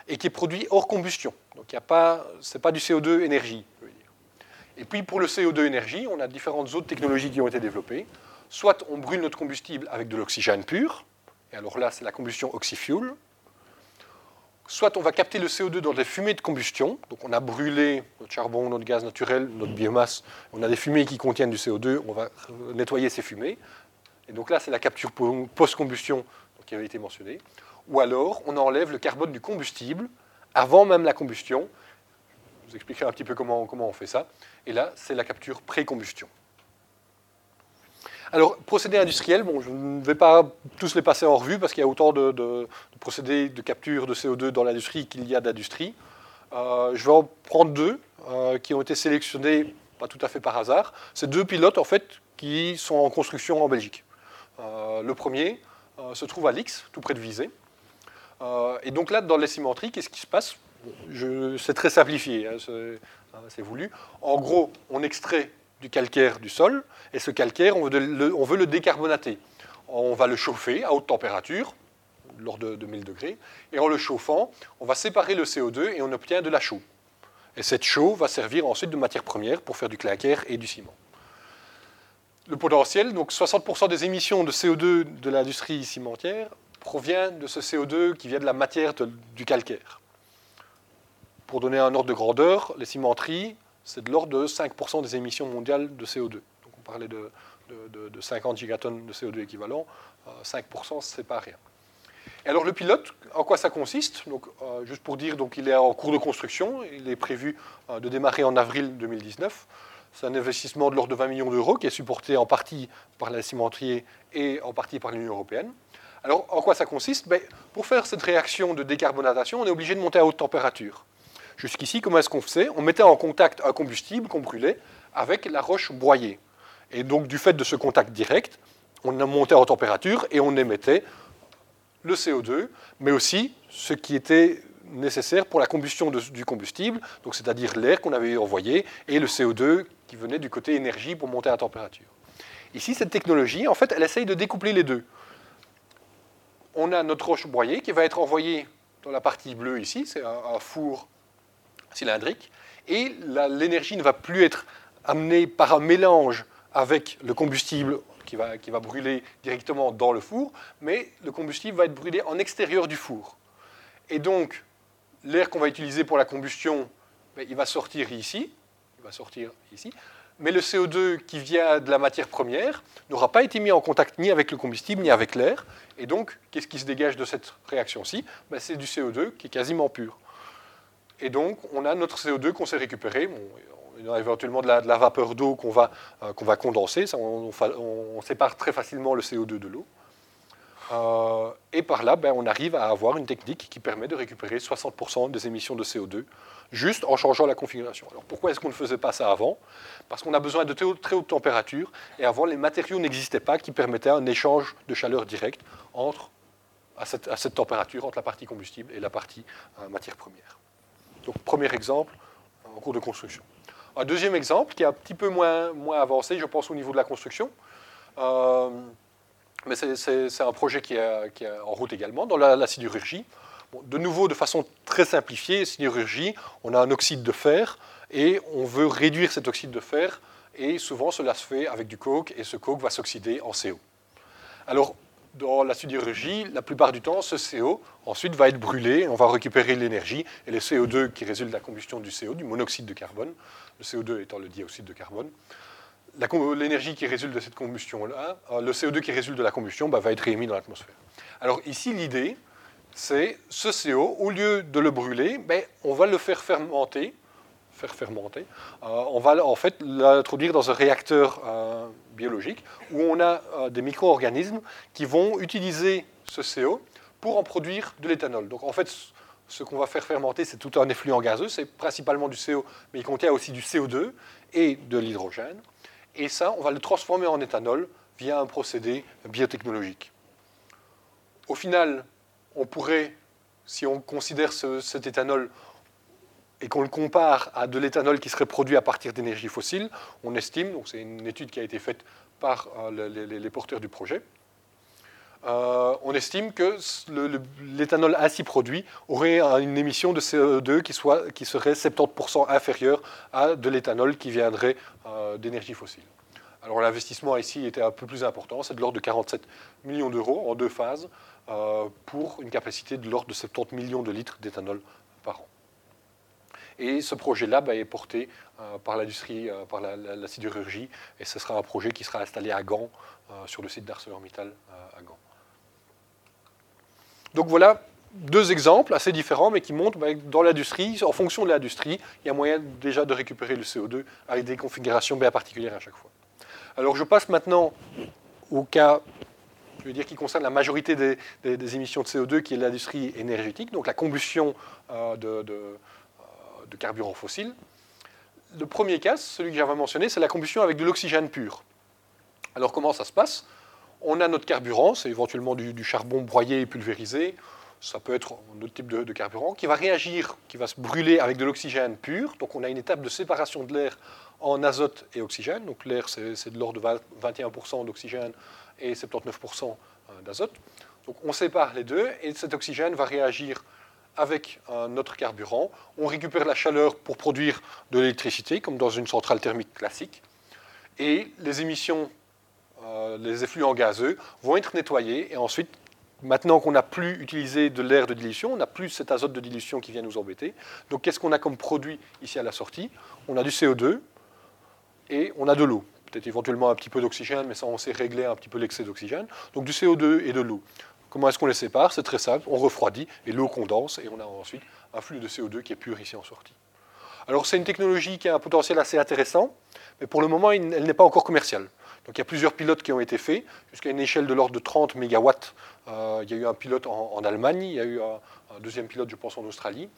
D: et qui est produit hors combustion. Donc, ce n'est pas du CO2 énergie. Et puis, pour le CO2 énergie, on a différentes autres technologies qui ont été développées. Soit on brûle notre combustible avec de l'oxygène pur, et alors là, c'est la combustion oxyfuel soit on va capter le CO2 dans des fumées de combustion, donc on a brûlé notre charbon, notre gaz naturel, notre biomasse, on a des fumées qui contiennent du CO2, on va nettoyer ces fumées, et donc là c'est la capture post-combustion qui avait été mentionnée, ou alors on enlève le carbone du combustible avant même la combustion, je vous expliquerai un petit peu comment, comment on fait ça, et là c'est la capture pré-combustion. Alors, procédés industriels, bon, je ne vais pas tous les passer en revue parce qu'il y a autant de, procédés de capture de CO2 dans l'industrie qu'il y a d'industrie. Euh, je vais en prendre deux euh, qui ont été sélectionnés, pas tout à fait par hasard. C'est deux pilotes, en fait, qui sont en construction en Belgique. Euh, le premier se trouve à Lix, tout près de Visé. et donc là, dans les cimenteries, qu'est-ce qui se passe? C'est très simplifié, hein, c'est voulu. En gros, on extrait du calcaire du sol, et ce calcaire, on veut, le, décarbonater. On va le chauffer à haute température, lors de, 1000 degrés, et en le chauffant, on va séparer le CO2 et on obtient de la chaux. Et cette chaux va servir ensuite de matière première pour faire du calcaire et du ciment. Le potentiel, donc 60% des émissions de CO2 de l'industrie cimentière provient de ce CO2 qui vient de la matière du calcaire. Pour donner un ordre de grandeur, les cimenteries c'est de l'ordre de 5% des émissions mondiales de CO2. Donc on parlait de, 50 gigatonnes de CO2 équivalent, 5% c'est pas rien. Alors le pilote, en quoi ça consiste? Donc, Juste pour dire, donc, il est en cours de construction, il est prévu de démarrer en avril 2019. C'est un investissement de l'ordre de 20 millions d'euros qui est supporté en partie par la cimenterie et en partie par l'Union européenne. Alors, en quoi ça consiste? Ben, Pour faire cette réaction de décarbonatation, on est obligé de monter à haute température. Jusqu'ici, comment est-ce qu'on faisait? On mettait en contact un combustible qu'on brûlait avec la roche broyée. Et donc, du fait de ce contact direct, on monté en température et on émettait le CO2, mais aussi ce qui était nécessaire pour la combustion du combustible, donc c'est-à-dire l'air qu'on avait envoyé et le CO2 qui venait du côté énergie pour monter à température. Ici, cette technologie, en fait, elle essaye de découpler les deux. On a notre roche broyée qui va être envoyée dans la partie bleue ici, c'est un, four cylindrique, et l'énergie ne va plus être amenée par un mélange avec le combustible qui va, qui va brûler directement dans le four, mais le combustible va être brûlé en extérieur du four. Et donc, l'air qu'on va utiliser pour la combustion, ben, il va sortir ici, il va sortir ici, mais le CO2 qui vient de la matière première n'aura pas été mis en contact ni avec le combustible ni avec l'air. Et donc, qu'est-ce qui se dégage de cette réaction-ci? Ben, C'est du CO2 qui est quasiment pur. Et donc, on a notre CO2 qu'on s'est récupéré. on a éventuellement de la, vapeur d'eau qu'on va, euh, va condenser. on, sépare très facilement le CO2 de l'eau. Euh, et par là, ben, on arrive à avoir une technique qui permet de récupérer 60% des émissions de CO2 juste en changeant la configuration. Alors pourquoi est-ce qu'on ne faisait pas ça avant? Parce qu'on a besoin de très haute température et avant les matériaux n'existaient pas qui permettaient un échange de chaleur directe entre, à, cette, température entre la partie combustible et la partie euh, matière première. Donc premier exemple en cours de construction. Un deuxième exemple qui est un petit peu moins, avancé, je pense, au niveau de la construction. Euh, mais c'est un projet qui est, en route également dans la, sidérurgie. de nouveau, de façon très simplifiée, sidérurgie, on a un oxyde de fer et on veut réduire cet oxyde de fer et souvent cela se fait avec du coke et ce coke va s'oxyder en CO. Alors, dans la sidérurgie, la plupart du temps, ce CO ensuite va être brûlé, on va récupérer l'énergie et le CO2 qui résulte de la combustion du CO, du monoxyde de carbone, le CO2 étant le dioxyde de carbone, l'énergie qui résulte de cette combustion-là, euh, le CO2 qui résulte de la combustion, bah, va être émis dans l'atmosphère. Alors ici, l'idée, c'est ce CO, au lieu de le brûler, ben, on va le faire fermenter, faire fermenter. Euh, on va en fait l'introduire dans un réacteur euh, biologique où on a des micro-organismes qui vont utiliser ce CO pour en produire de l'éthanol. Donc en fait, ce qu'on va faire fermenter, c'est tout un effluent gazeux, c'est principalement du CO, mais il contient aussi du CO2 et de l'hydrogène. Et ça, on va le transformer en éthanol via un procédé biotechnologique. Au final, on pourrait, si on considère cet éthanol et qu'on le compare à de l'éthanol qui serait produit à partir d'énergie fossile, on estime, donc c'est une étude qui a été faite par euh, les, porteurs du projet, euh, on estime que l'éthanol ainsi produit aurait une émission de CO2 qui, serait 70% inférieure à de l'éthanol qui viendrait euh, d'énergie fossile. Alors l'investissement ici était un peu plus important, c'est de l'ordre de 47 millions d'euros en deux phases pour une capacité de l'ordre de 70 millions de litres d'éthanol. Et ce projet-là bah, est porté par l'industrie, par la, sidérurgie, et ce sera un projet qui sera installé à Gand, sur le site d'ArcelorMittal à Gand. Donc voilà deux exemples assez différents, mais qui montrent que ben, dans l'industrie, en fonction de l'industrie, il y a moyen déjà de récupérer le CO2 avec des configurations bien particulières à chaque fois. Alors je passe maintenant au cas, je veux dire, qui concerne la majorité des, émissions de CO2, qui est l'industrie énergétique, donc la combustion euh, de, de carburants fossiles. Le premier cas, celui que j'avais mentionné, c'est la combustion avec de l'oxygène pur. Alors comment ça se passe? On a notre carburant, c'est éventuellement du, charbon broyé et pulvérisé, ça peut être un autre type de, carburant, qui va réagir, qui va se brûler avec de l'oxygène pur. Donc on a une étape de séparation de l'air en azote et oxygène. Donc l'air, c'est de l'ordre de 21% d'oxygène et 79% euh, d'azote. Donc on sépare les deux et cet oxygène va réagir avec notre carburant. On récupère la chaleur pour produire de l'électricité, comme dans une centrale thermique classique. Et les émissions euh, les effluents gazeux vont être nettoyés et ensuite maintenant qu'on n'a plus utilisé de l'air de dilution, on n'a plus cet azote de dilution qui vient nous embêter. Donc qu'est-ce qu'on a comme produit ici à la sortie? On a du CO2 et on a de l'eau. Peut-être éventuellement un petit peu d'oxygène, mais ça on sait régler un petit peu l'excès d'oxygène. Donc du CO2 et de l'eau. Comment est-ce qu'on les sépare? C'est très simple, on refroidit et l'eau condense et on a ensuite un flux de CO2 qui est pur ici en sortie. Alors c'est une technologie qui a un potentiel assez intéressant, mais pour le moment elle n'est pas encore commerciale. Donc il y a plusieurs pilotes qui ont été faits, jusqu'à une échelle de l'ordre de 30 MW. Euh, il y a eu un pilote en, Allemagne, il y a eu un, deuxième pilote, je pense, en Australie.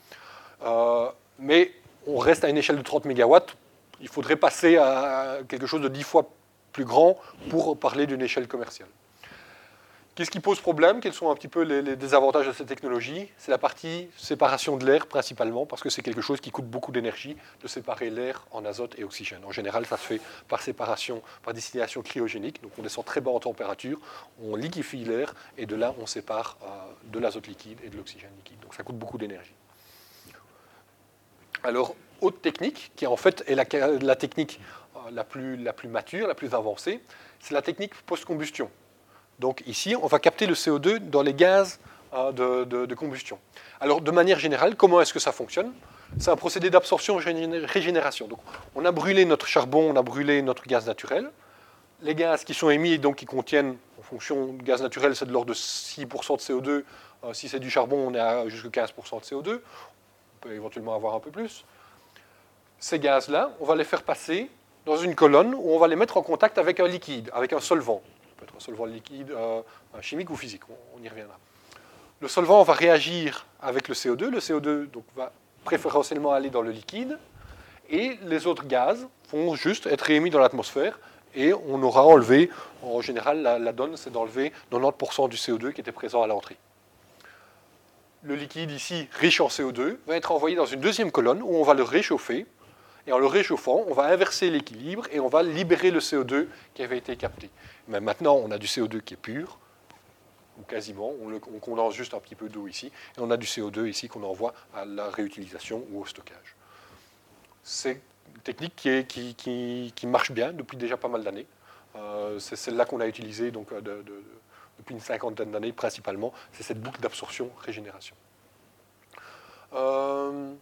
D: Euh, mais on reste à une échelle de 30 MW. Il faudrait passer à quelque chose de 10 fois plus grand pour parler d'une échelle commerciale. Qu'est-ce qui pose problème? Quels sont un petit peu les, désavantages de cette technologie? C'est la partie séparation de l'air principalement, parce que c'est quelque chose qui coûte beaucoup d'énergie de séparer l'air en azote et oxygène. En général, ça se fait par séparation, par distillation cryogénique, donc on descend très bas en température, on liquéfie l'air, et de là on sépare euh, de l'azote liquide et de l'oxygène liquide. Donc ça coûte beaucoup d'énergie. Alors, autre technique, qui en fait est la, technique euh, la plus, la plus mature, la plus avancée, c'est la technique post-combustion. Donc ici, on va capter le CO2 dans les gaz euh, de, combustion. Alors de manière générale, comment est-ce que ça fonctionne? C'est un procédé d'absorption-régénération. Donc on a brûlé notre charbon, on a brûlé notre gaz naturel. Les gaz qui sont émis, donc qui contiennent, en fonction du gaz naturel, c'est de l'ordre de 6% de CO2. Euh, si c'est du charbon, on est à jusqu'à 15% de CO2. On peut éventuellement avoir un peu plus. Ces gaz-là, on va les faire passer dans une colonne où on va les mettre en contact avec un liquide, avec un solvant peut solvant liquide, chimique ou physique, on, y reviendra. Le solvant va réagir avec le CO2, le CO2 donc, va préférentiellement aller dans le liquide, et les autres gaz vont juste être émis dans l'atmosphère, et on aura enlevé, en général la, donne c'est d'enlever 90% du CO2 qui était présent à l'entrée. Le liquide ici, riche en CO2, va être envoyé dans une deuxième colonne où on va le réchauffer, et en le réchauffant, on va inverser l'équilibre et on va libérer le CO2 qui avait été capté. Mais maintenant, on a du CO2 qui est pur, ou quasiment, on, condense juste un petit peu d'eau ici, et on a du CO2 ici qu'on envoie à la réutilisation ou au stockage. C'est une technique qui, marche bien depuis déjà pas mal d'années. Euh, c'est celle-là qu'on a utilisée donc, depuis une cinquantaine d'années principalement, c'est cette boucle d'absorption-régénération. Euh,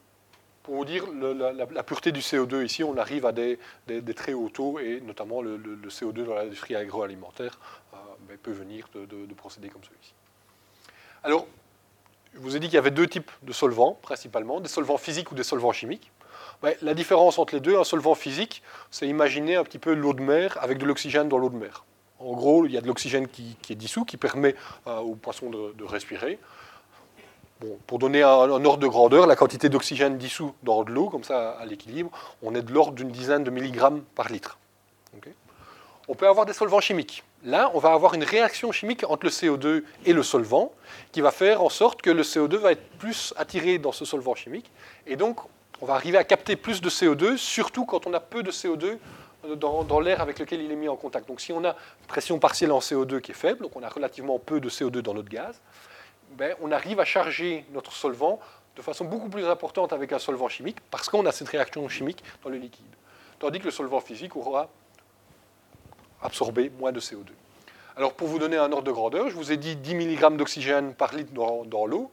D: pour vous dire, la, pureté du CO2 ici, on arrive à des, très hauts taux, et notamment le, CO2 dans l'industrie agroalimentaire euh, ben, peut venir de, procédés comme celui-ci. Alors, je vous ai dit qu'il y avait deux types de solvants, principalement, des solvants physiques ou des solvants chimiques. Ben, la différence entre les deux, un solvant physique, c'est imaginer un petit peu l'eau de mer avec de l'oxygène dans l'eau de mer. En gros, il y a de l'oxygène qui, est dissous, qui permet euh, aux poissons de respirer pour donner un, ordre de grandeur, la quantité d'oxygène dissous dans de l'eau, comme ça à l'équilibre, on est de l'ordre d'une dizaine de milligrammes par litre. on peut avoir des solvants chimiques. Là, on va avoir une réaction chimique entre le CO2 et le solvant qui va faire en sorte que le CO2 va être plus attiré dans ce solvant chimique. Et donc, on va arriver à capter plus de CO2, surtout quand on a peu de CO2 dans, dans l'air avec lequel il est mis en contact. Donc si on a une pression partielle en CO2 qui est faible, donc on a relativement peu de CO2 dans notre gaz, ben, on arrive à charger notre solvant de façon beaucoup plus importante avec un solvant chimique parce qu'on a cette réaction chimique dans le liquide. Tandis que le solvant physique aura absorbé moins de CO2. Alors pour vous donner un ordre de grandeur, je vous ai dit 10 mg d'oxygène par litre dans, l'eau.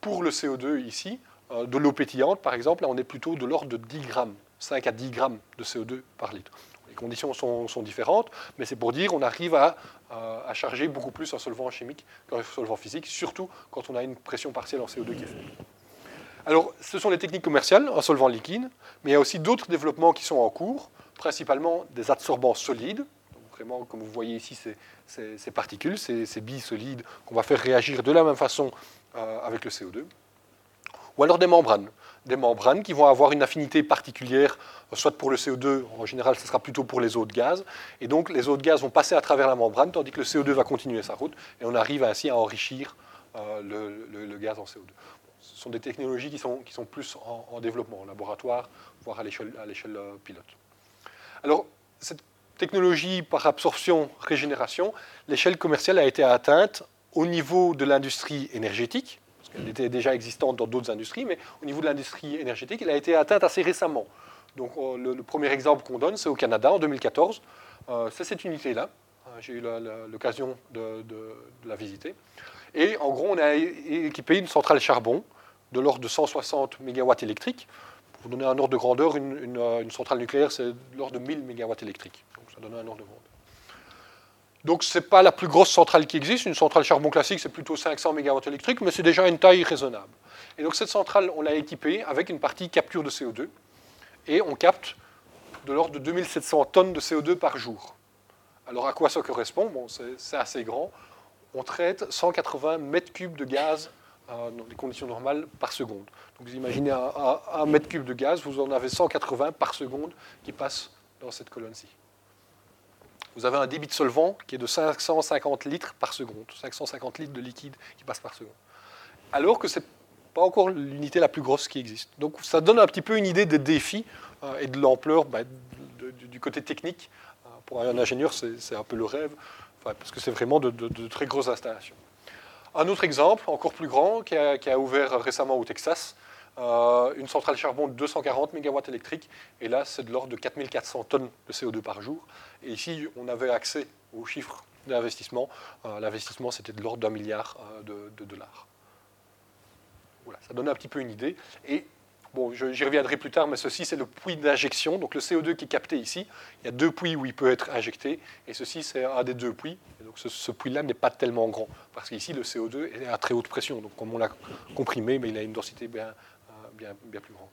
D: Pour le CO2 ici, euh, de l'eau pétillante par exemple, on est plutôt de l'ordre de 10 grammes, 5 à 10 grammes de CO2 par litre. Les conditions sont, différentes, mais c'est pour dire qu'on arrive à, charger beaucoup plus un solvant chimique qu'un solvant physique, surtout quand on a une pression partielle en CO2 qui est faible. Alors, ce sont les techniques commerciales, un solvant liquide, mais il y a aussi d'autres développements qui sont en cours, principalement des adsorbants solides. Vraiment, comme vous voyez ici, ces, particules, ces, ces billes solides qu'on va faire réagir de la même façon euh, avec le CO2. Ou alors des membranes des membranes qui vont avoir une affinité particulière, soit pour le CO2, en général ce sera plutôt pour les eaux de gaz, et donc les eaux de gaz vont passer à travers la membrane, tandis que le CO2 va continuer sa route, et on arrive ainsi à enrichir euh, le, gaz en CO2. ce sont des technologies qui sont, qui sont plus en, développement, en laboratoire, voire à l'échelle euh, pilote. Alors, cette technologie par absorption-régénération, l'échelle commerciale a été atteinte au niveau de l'industrie énergétique, elle était déjà existante dans d'autres industries, mais au niveau de l'industrie énergétique, elle a été atteinte assez récemment. Donc euh, le, premier exemple qu'on donne, c'est au Canada en 2014. Euh, c'est cette unité-là, euh, J'ai eu l'occasion de, la visiter. Et en gros, on a équipé une centrale charbon de l'ordre de 160 MW électriques. Pour donner un ordre de grandeur, une, centrale nucléaire, c'est de l'ordre de 1000 MW électriques. Donc ça donne un ordre de grandeur. Donc ce n'est pas la plus grosse centrale qui existe. Une centrale charbon classique, c'est plutôt 500 MW électriques, mais c'est déjà une taille raisonnable. Et donc cette centrale, on l'a équipée avec une partie capture de CO2. Et on capte de l'ordre de 2700 tonnes de CO2 par jour. Alors à quoi ça correspond? Bon, C'est assez grand. On traite 180 mètres cubes de gaz euh, dans des conditions normales par seconde. Donc vous imaginez un, mètre cube de gaz, vous en avez 180 par seconde qui passent dans cette colonne-ci. Vous avez un débit de solvant qui est de 550 litres par seconde, 550 litres de liquide qui passe par seconde. Alors que ce n'est pas encore l'unité la plus grosse qui existe. Donc ça donne un petit peu une idée des défis euh, et de l'ampleur bah, du côté technique. Euh, pour un ingénieur, c'est un peu le rêve, parce que c'est vraiment de, très grosses installations. Un autre exemple, encore plus grand, qui a, ouvert récemment au Texas, euh, une centrale charbon de 240 MW électriques, et là c'est de l'ordre de 4400 tonnes de CO2 par jour. Et ici, on avait accès aux chiffres d'investissement. L'investissement, c'était de l'ordre d'un milliard de, de, dollars. Voilà, ça donne un petit peu une idée. Et Bon, j'y reviendrai plus tard, mais ceci, c'est le puits d'injection. Donc le CO2 qui est capté ici, il y a deux puits où il peut être injecté, et ceci, c'est un des deux puits. Et donc ce, puits-là n'est pas tellement grand, parce qu'ici, le CO2 est à très haute pression. Donc comme on l'a comprimé, mais il a une densité bien, euh, bien, plus grande.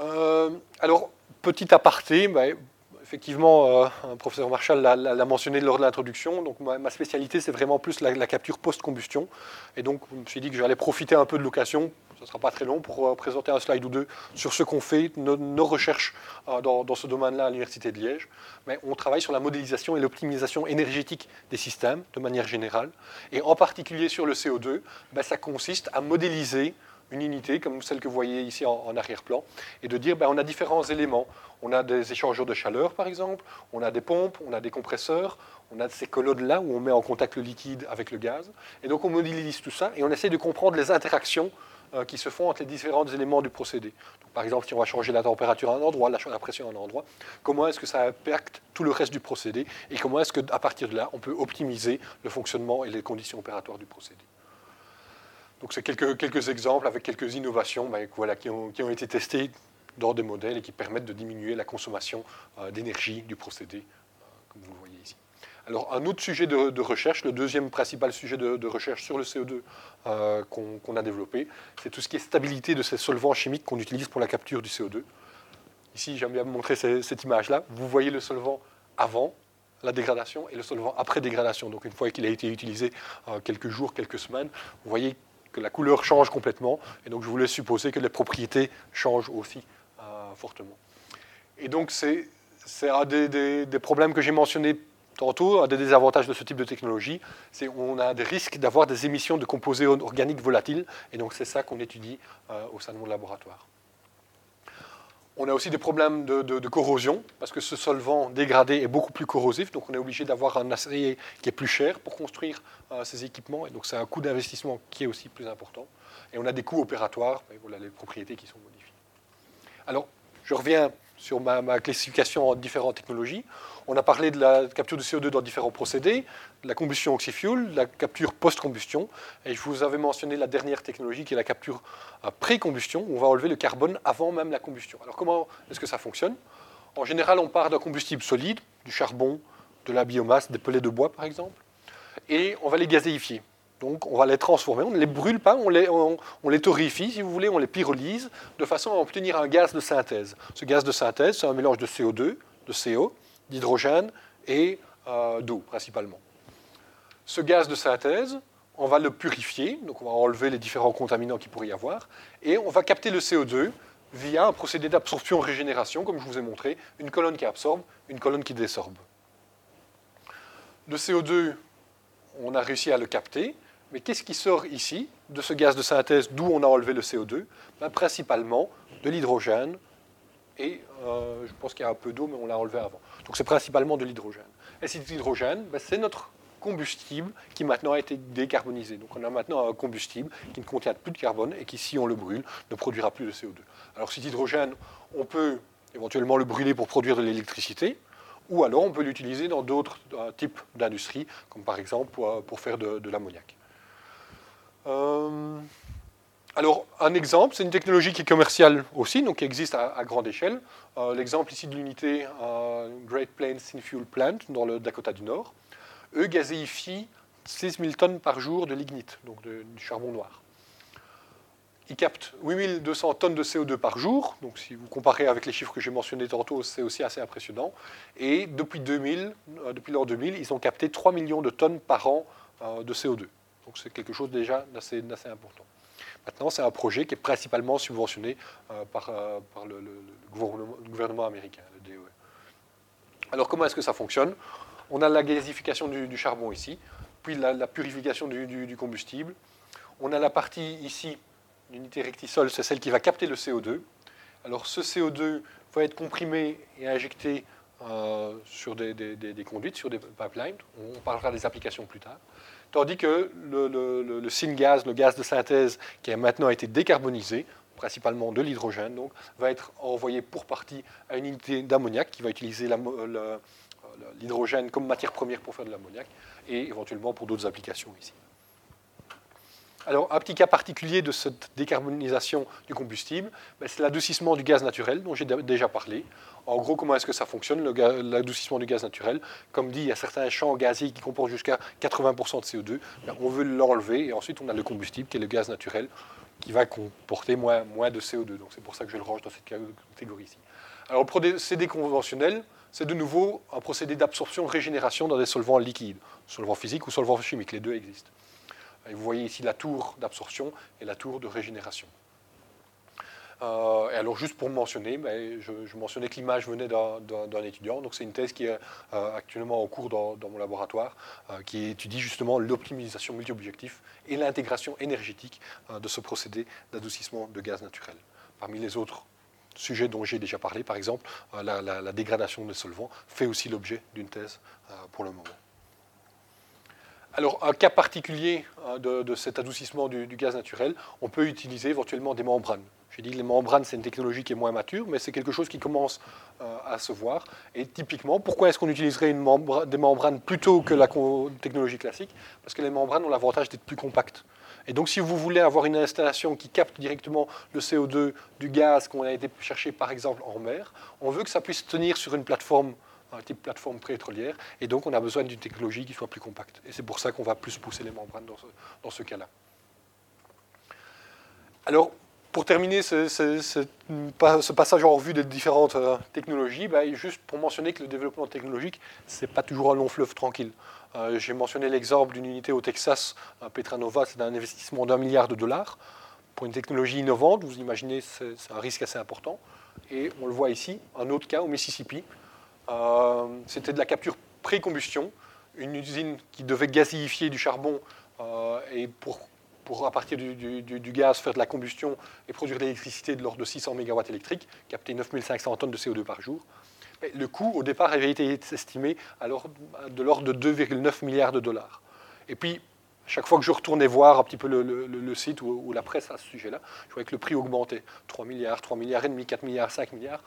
D: Euh, alors, petit aparté, ben, effectivement, euh, un professeur Marshall l'a mentionné lors de l'introduction. Donc, ma, spécialité, c'est vraiment plus la, la capture post-combustion. Et donc, je me suis dit que j'allais profiter un peu de l'occasion ne sera pas très long pour euh, présenter un slide ou deux sur ce qu'on fait, nos, recherches euh, dans, ce domaine-là à l'Université de Liège. Mais on travaille sur la modélisation et l'optimisation énergétique des systèmes de manière générale. Et en particulier sur le CO2, ben, ça consiste à modéliser une unité comme celle que vous voyez ici en, arrière-plan, et de dire ben, on a différents éléments. On a des échangeurs de chaleur, par exemple, on a des pompes, on a des compresseurs, on a ces colonnes-là où on met en contact le liquide avec le gaz. Et donc on modélise tout ça et on essaie de comprendre les interactions qui se font entre les différents éléments du procédé. par exemple, si on va changer la température à un endroit, la, pression à un endroit, comment est-ce que ça impacte tout le reste du procédé et comment est-ce qu'à partir de là, on peut optimiser le fonctionnement et les conditions opératoires du procédé. Donc c'est quelques, quelques, exemples avec quelques innovations ben, qui, ont, qui, ont, été testées dans des modèles et qui permettent de diminuer la consommation euh, d'énergie du procédé, euh, comme vous le voyez ici. Alors, un autre sujet de, recherche, le deuxième principal sujet de, recherche sur le CO2 euh, qu'on a développé, c'est tout ce qui est stabilité de ces solvants chimiques qu'on utilise pour la capture du CO2. Ici, j'aime bien montrer cette image-là. Vous voyez le solvant avant la dégradation et le solvant après dégradation. Donc, une fois qu'il a été utilisé euh, quelques jours, quelques semaines, vous voyez que la couleur change complètement. Et donc, je voulais supposer que les propriétés changent aussi euh, fortement. Et donc, c'est un des, problèmes que j'ai mentionné Tantôt, un des désavantages de ce type de technologie, c'est qu'on a des risques d'avoir des émissions de composés organiques volatiles, et donc c'est ça qu'on étudie euh, au sein de mon laboratoire. On a aussi des problèmes de, corrosion, parce que ce solvant dégradé est beaucoup plus corrosif, donc on est obligé d'avoir un acier qui est plus cher pour construire euh, ces équipements, et donc c'est un coût d'investissement qui est aussi plus important. Et on a des coûts opératoires, et voilà les propriétés qui sont modifiées. Alors, je reviens sur ma, classification en différentes technologies. On a parlé de la capture de CO2 dans différents procédés, de la combustion oxyfuel, la capture post-combustion, et je vous avais mentionné la dernière technologie qui est la capture pré-combustion, où on va enlever le carbone avant même la combustion. Alors comment est-ce que ça fonctionne? En général, on part d'un combustible solide, du charbon, de la biomasse, des pellets de bois par exemple, et on va les gazéifier. Donc on va les transformer, on ne les brûle pas, on les, on, si vous voulez, on les pyrolyse, de façon à obtenir un gaz de synthèse. Ce gaz de synthèse, c'est un mélange de CO2, de CO, d'hydrogène et euh, d'eau principalement. Ce gaz de synthèse, on va le purifier, donc on va enlever les différents contaminants qu'il pourrait y avoir, et on va capter le CO2 via un procédé d'absorption-régénération, comme je vous ai montré, une colonne qui absorbe, une colonne qui désorbe. Le CO2, on a réussi à le capter, mais qu'est-ce qui sort ici de ce gaz de synthèse d'où on a enlevé le CO2 ben, Principalement de l'hydrogène et euh, je pense qu'il y a un peu d'eau, mais on l'a enlevé avant. Donc c'est principalement de l'hydrogène. Et cet hydrogène, ben, c'est notre combustible qui maintenant a été décarbonisé. Donc on a maintenant un combustible qui ne contient plus de carbone et qui, si on le brûle, ne produira plus de CO2. Alors cet hydrogène, on peut éventuellement le brûler pour produire de l'électricité, ou alors on peut l'utiliser dans d'autres euh, types d'industries, comme par exemple pour, faire de, l'ammoniac. Alors, un exemple, c'est une technologie qui est commerciale aussi, donc qui existe à, grande échelle. L'exemple ici de l'unité Great Plains Fuel Plant dans le Dakota du Nord. Eux gazéifient 16 000 tonnes par jour de lignite, donc du charbon noir. Ils captent 8200 tonnes de CO2 par jour, donc si vous comparez avec les chiffres que j'ai mentionnés tantôt, c'est aussi assez impressionnant. Et depuis 2000, euh, depuis l'an 2000, ils ont capté 3 millions de tonnes par an euh, de CO2. Donc c'est quelque chose déjà d'assez important. Maintenant, c'est un projet qui est principalement subventionné euh, par, le, gouvernement, américain, le DOE. Alors comment est-ce que ça fonctionne? On a la gasification du, charbon ici puis la, purification du, combustible. On a la partie ici, l'unité rectisol, c'est celle qui va capter le CO2. Alors ce CO2 va être comprimé et injecté euh, sur des, conduites, sur des pipelines. On parlera des applications plus tard. Tandis que le, le, syngas, le gaz de synthèse, qui a maintenant été décarbonisé, principalement de l'hydrogène, va être envoyé pour partie à une unité d'ammoniac qui va utiliser l'hydrogène comme matière première pour faire de l'ammoniac et éventuellement pour d'autres applications ici. Alors, un petit cas particulier de cette décarbonisation du combustible, ben, c'est l'adoucissement du gaz naturel dont j'ai déjà parlé. En gros, comment est-ce que ça fonctionne, l'adoucissement du gaz naturel? Comme dit, il y a certains champs gaziers qui comportent jusqu'à 80% de CO2. Ben, on veut l'enlever et ensuite on a le combustible qui est le gaz naturel qui va comporter moins, de CO2. Donc c'est pour ça que je le range dans cette catégorie ici. Alors, le procédé conventionnel, c'est de nouveau un procédé d'absorption-régénération dans des solvants liquides, solvants physiques ou solvants chimiques, les deux existent. Vous voyez ici la tour d'absorption et la tour de régénération. Euh, et alors, juste pour mentionner, ben, je, mentionnais que l'image venait d'un étudiant. Donc, c'est une thèse qui est euh, actuellement en cours dans, mon laboratoire, euh, qui étudie justement l'optimisation multi-objectif et l'intégration énergétique de ce procédé d'adoucissement de gaz naturel. Parmi les autres sujets dont j'ai déjà parlé, par exemple, la, dégradation des solvants fait aussi l'objet d'une thèse pour le moment. Alors, un cas particulier de, cet adoucissement du, gaz naturel, on peut utiliser éventuellement des membranes. J'ai dit que les membranes, c'est une technologie qui est moins mature, mais c'est quelque chose qui commence euh, à se voir. Et typiquement, pourquoi est-ce qu'on utiliserait des membranes plutôt que la technologie classique? Parce que les membranes ont l'avantage d'être plus compactes. Et donc, si vous voulez avoir une installation qui capte directement le CO2 du gaz qu'on a été chercher, par exemple, en mer, on veut que ça puisse tenir sur une plateforme un type plateforme pétrolière, et donc on a besoin d'une technologie qui soit plus compacte. Et c'est pour ça qu'on va plus pousser les membranes dans ce, dans ce cas-là. Alors, pour terminer ce, passage en revue des différentes euh, technologies, bah, juste pour mentionner que le développement technologique, ce n'est pas toujours un long fleuve tranquille. Euh, j'ai mentionné l'exemple d'une unité au Texas, Petranova, c'est un investissement d'un milliard de dollars. Pour une technologie innovante, vous imaginez, c'est un risque assez important. Et on le voit ici, un autre cas au Mississippi, euh, c'était de la capture pré-combustion, une usine qui devait gazifier du charbon euh, et pour, pour, à partir du, gaz, faire de la combustion et produire de l'électricité de l'ordre de 600 MW électriques, capter 9500 tonnes de CO2 par jour. le coût, au départ, avait été estimé alors de l'ordre de 2,9 milliards de dollars. Et puis, chaque fois que je retournais voir un petit peu le, site ou, ou, la presse à ce sujet-là, je voyais que le prix augmentait. 3 milliards, 3 milliards et demi, 4 milliards, 5 milliards.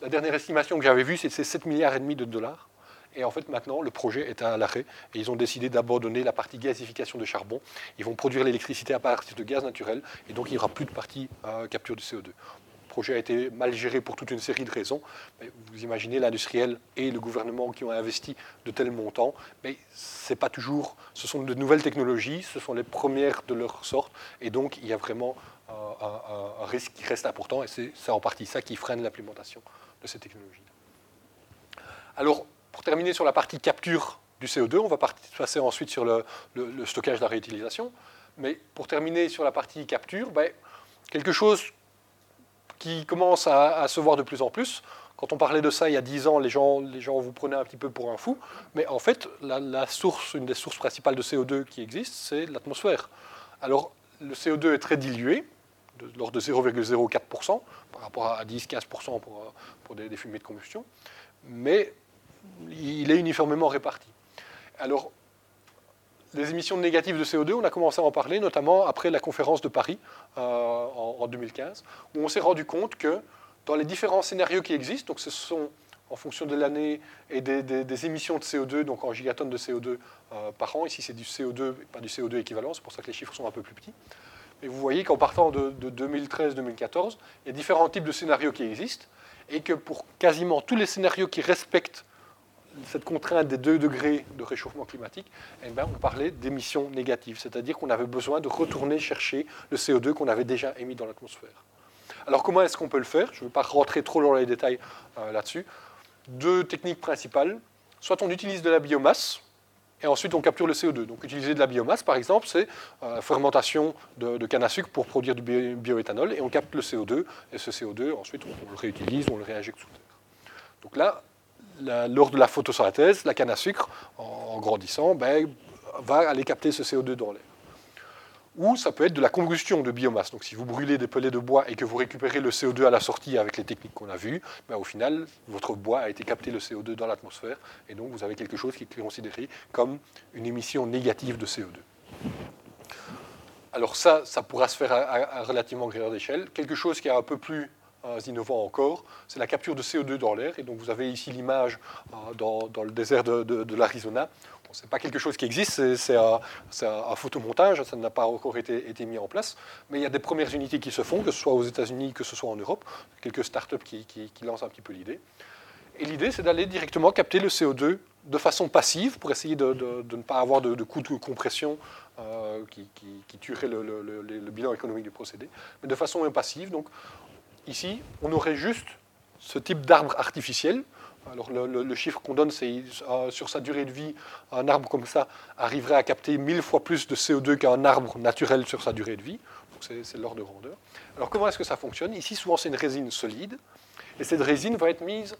D: La dernière estimation que j'avais vue, c'est 7 milliards et demi de dollars. Et en fait, maintenant, le projet est à l'arrêt et ils ont décidé d'abandonner la partie gazification de charbon. Ils vont produire l'électricité à partir de gaz naturel et donc il n'y aura plus de partie euh, capture de CO2. Le projet a été mal géré pour toute une série de raisons. Vous imaginez l'industriel et le gouvernement qui ont investi de tels montants. Mais c'est pas toujours. Ce sont de nouvelles technologies, ce sont les premières de leur sorte, et donc il y a vraiment euh, un, un risque qui reste important, et c'est en partie ça qui freine l'implémentation de ces technologies. Alors, pour terminer sur la partie capture du CO2, on va passer ensuite sur le, stockage de la réutilisation. Mais pour terminer sur la partie capture, ben, quelque chose qui commence à, se voir de plus en plus. Quand on parlait de ça il y a 10 ans, les gens, les gens vous prenaient un petit peu pour un fou. Mais en fait, la, source, une des sources principales de CO2 qui existe, c'est l'atmosphère. Alors, le CO2 est très dilué, de l'ordre de 0,04% par rapport à 10-15% pour, pour des, fumées de combustion, mais il est uniformément réparti. Alors, les émissions négatives de CO2, on a commencé à en parler, notamment après la conférence de Paris euh, en, 2015, où on s'est rendu compte que dans les différents scénarios qui existent, donc ce sont en fonction de l'année et des, émissions de CO2, donc en gigatonnes de CO2 euh, par an. Ici, c'est du CO2, pas du CO2 équivalent, c'est pour ça que les chiffres sont un peu plus petits. Et vous voyez qu'en partant de, 2013-2014, il y a différents types de scénarios qui existent, et que pour quasiment tous les scénarios qui respectent cette contrainte des 2 degrés de réchauffement climatique, eh ben, on parlait d'émissions négatives, c'est-à-dire qu'on avait besoin de retourner chercher le CO2 qu'on avait déjà émis dans l'atmosphère. Alors comment est-ce qu'on peut le faire? Je ne vais pas rentrer trop dans les détails euh, là-dessus. Deux techniques principales. Soit on utilise de la biomasse, et ensuite on capture le CO2. Donc utiliser de la biomasse, par exemple, c'est euh, fermentation de, canne à sucre pour produire du bioéthanol, et on capte le CO2, et ce CO2, ensuite on, le réutilise, on le réinjecte sous terre. Donc là, lors de la photosynthèse, la canne à sucre, en, grandissant, ben, va aller capter ce CO2 dans l'air. Ou ça peut être de la combustion de biomasse. Donc si vous brûlez des pellets de bois et que vous récupérez le CO2 à la sortie avec les techniques qu'on a vues, ben, au final, votre bois a été capté le CO2 dans l'atmosphère, et donc vous avez quelque chose qui est considéré comme une émission négative de CO2. Alors ça, ça pourra se faire à, relativement grande échelle. Quelque chose qui est un peu plus euh, innovant encore, c'est la capture de CO2 dans l'air. Et donc vous avez ici l'image euh, dans, le désert de, l'Arizona. ce n'est pas quelque chose qui existe, c'est un, photomontage, ça n'a pas encore été, mis en place. Mais il y a des premières unités qui se font, que ce soit aux États-Unis, que ce soit en Europe. Quelques startups qui, qui, qui lancent un petit peu l'idée. Et l'idée, c'est d'aller directement capter le CO2 de façon passive pour essayer de, ne pas avoir de, coûts de compression euh, qui, tuerait le, bilan économique du procédé, mais de façon passive. Donc, Ici, on aurait juste ce type d'arbre artificiel. Alors le, chiffre qu'on donne, c'est euh, sur sa durée de vie, un arbre comme ça arriverait à capter mille fois plus de CO2 qu'un arbre naturel sur sa durée de vie. Donc c'est l'ordre de grandeur. Alors comment est-ce que ça fonctionne? Ici, souvent, c'est une résine solide. Et cette résine va être mise,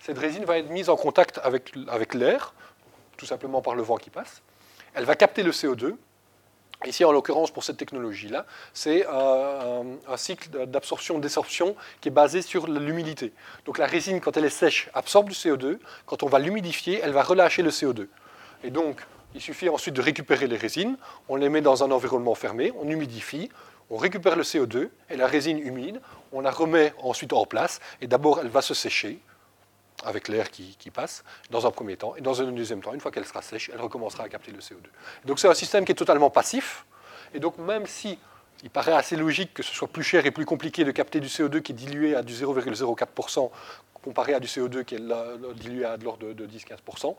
D: cette résine va être mise en contact avec, avec l'air, tout simplement par le vent qui passe. Elle va capter le CO2 Ici, en l'occurrence, pour cette technologie-là, c'est euh, un, cycle d'absorption-désorption qui est basé sur l'humidité. Donc la résine, quand elle est sèche, absorbe du CO2. Quand on va l'humidifier, elle va relâcher le CO2. Et donc, il suffit ensuite de récupérer les résines, on les met dans un environnement fermé, on humidifie, on récupère le CO2 et la résine humide, on la remet ensuite en place, et d'abord elle va se sécher, avec l'air qui, passe, dans un premier temps. Et dans un deuxième temps, une fois qu'elle sera sèche, elle recommencera à capter le CO2. Donc c'est un système qui est totalement passif. Et donc même si il paraît assez logique que ce soit plus cher et plus compliqué de capter du CO2 qui est dilué à du 0,04% comparé à du CO2 qui est dilué à de l'ordre de 10-15%,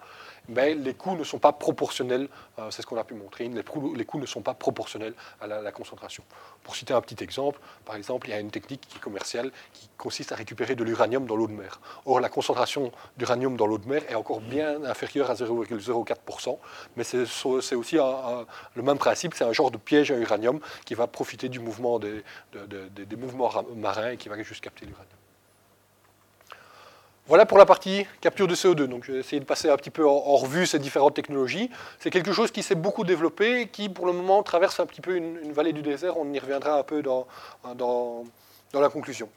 D: mais les coûts ne sont pas proportionnels, euh, c'est ce qu'on a pu montrer, les coûts, ne sont pas proportionnels à la, concentration. Pour citer un petit exemple, par exemple, il y a une technique qui est commerciale qui consiste à récupérer de l'uranium dans l'eau de mer. Or, la concentration d'uranium dans l'eau de mer est encore bien inférieure à 0,04%, mais c'est aussi le même principe, c'est un genre de piège à uranium qui va profiter du mouvement des, des mouvements marins et qui va juste capter l'uranium. Voilà pour la partie capture de CO2. Donc, je vais essayer de passer un petit peu en, revue ces différentes technologies. C'est quelque chose qui s'est beaucoup développé qui, pour le moment, traverse un petit peu une, vallée du désert. On y reviendra un peu dans, la conclusion.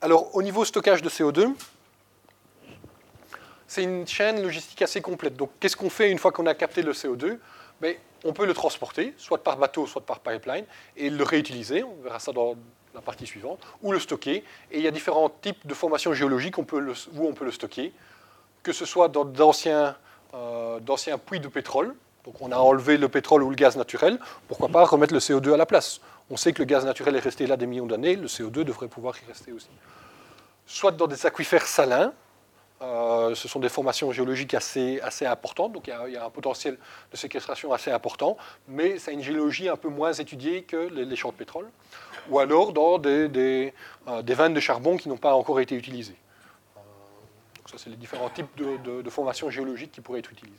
D: Alors, au niveau stockage de CO2, c'est une chaîne logistique assez complète. Donc, qu'est-ce qu'on fait une fois qu'on a capté le CO2 Mais ben, On peut le transporter, soit par bateau, soit par pipeline, et le réutiliser. On verra ça dans, la partie suivante, ou le stocker. Et il y a différents types de formations géologiques où on peut le stocker, que ce soit dans euh, d'anciens puits de pétrole, donc on a enlevé le pétrole ou le gaz naturel, pourquoi pas remettre le CO2 à la place? On sait que le gaz naturel est resté là des millions d'années, le CO2 devrait pouvoir y rester aussi. Soit dans des aquifères salins, euh, ce sont des formations géologiques assez, importantes, donc il y, a, un potentiel de séquestration assez important, mais c'est une géologie un peu moins étudiée que les champs de pétrole ou alors dans des, des, euh, vannes de charbon qui n'ont pas encore été utilisées. Euh, ça, c'est les différents types de, formations géologiques qui pourraient être utilisées.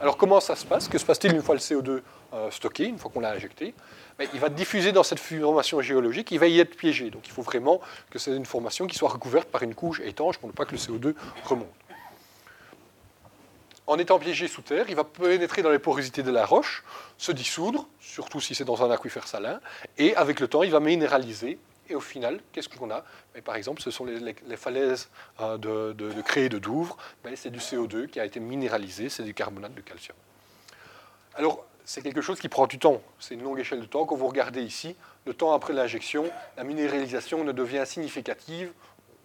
D: Alors comment ça se passe? Que se passe-t-il une fois le CO2 euh, stocké, une fois qu'on l'a injecté? Mais Il va diffuser dans cette formation géologique, il va y être piégé. Donc il faut vraiment que c'est une formation qui soit recouverte par une couche étanche pour ne pas que le CO2 remonte en étant piégé sous terre, il va pénétrer dans les porosités de la roche, se dissoudre, surtout si c'est dans un aquifère salin, et avec le temps, il va minéraliser. Et au final, qu'est-ce qu'on a? Par exemple, ce sont les, falaises euh, de, de, de de Douvres. C'est du CO2 qui a été minéralisé, c'est du carbonate de calcium. Alors, c'est quelque chose qui prend du temps. C'est une longue échelle de temps. Quand vous regardez ici, le temps après l'injection, la minéralisation ne devient significative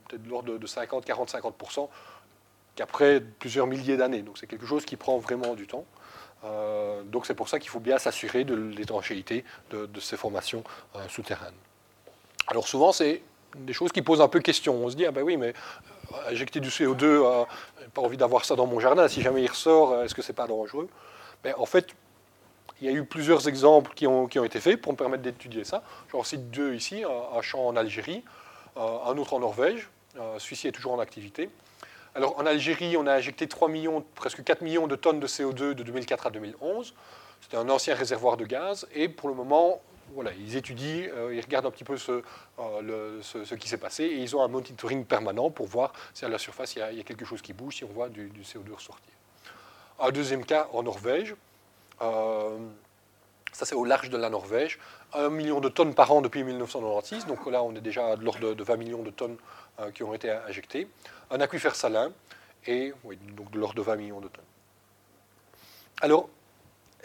D: peut-être de l'ordre de 50, 40, 50%, qu'après plusieurs milliers d'années. Donc c'est quelque chose qui prend vraiment du temps. Euh, donc c'est pour ça qu'il faut bien s'assurer de l'étanchéité de, ces formations euh, souterraines. Alors souvent, c'est des choses qui posent un peu question. On se dit, ah ben oui, mais euh, injecter du CO2, pas envie d'avoir ça dans mon jardin, si jamais il ressort, est-ce que c'est pas dangereux? Mais En fait, il y a eu plusieurs exemples qui ont, été faits pour me permettre d'étudier ça. J'en cite deux ici, un champ en Algérie, un autre en Norvège. Celui-ci est toujours en activité. Alors en Algérie, on a injecté 3 millions, presque 4 millions de tonnes de CO2 de 2004 à 2011. C'était un ancien réservoir de gaz. Et pour le moment, voilà, ils étudient, euh, ils regardent un petit peu euh, ce, qui s'est passé et ils ont un monitoring permanent pour voir si à la surface il y a, quelque chose qui bouge, si on voit du, CO2 ressortir. Un deuxième cas en Norvège. Euh, ça, c'est au large de la Norvège. Un million de tonnes par an depuis 1996. Donc là, on est déjà de l'ordre de 20 millions de tonnes qui ont été injectées un aquifère salin, et donc de l'ordre de 20 millions de tonnes. Alors,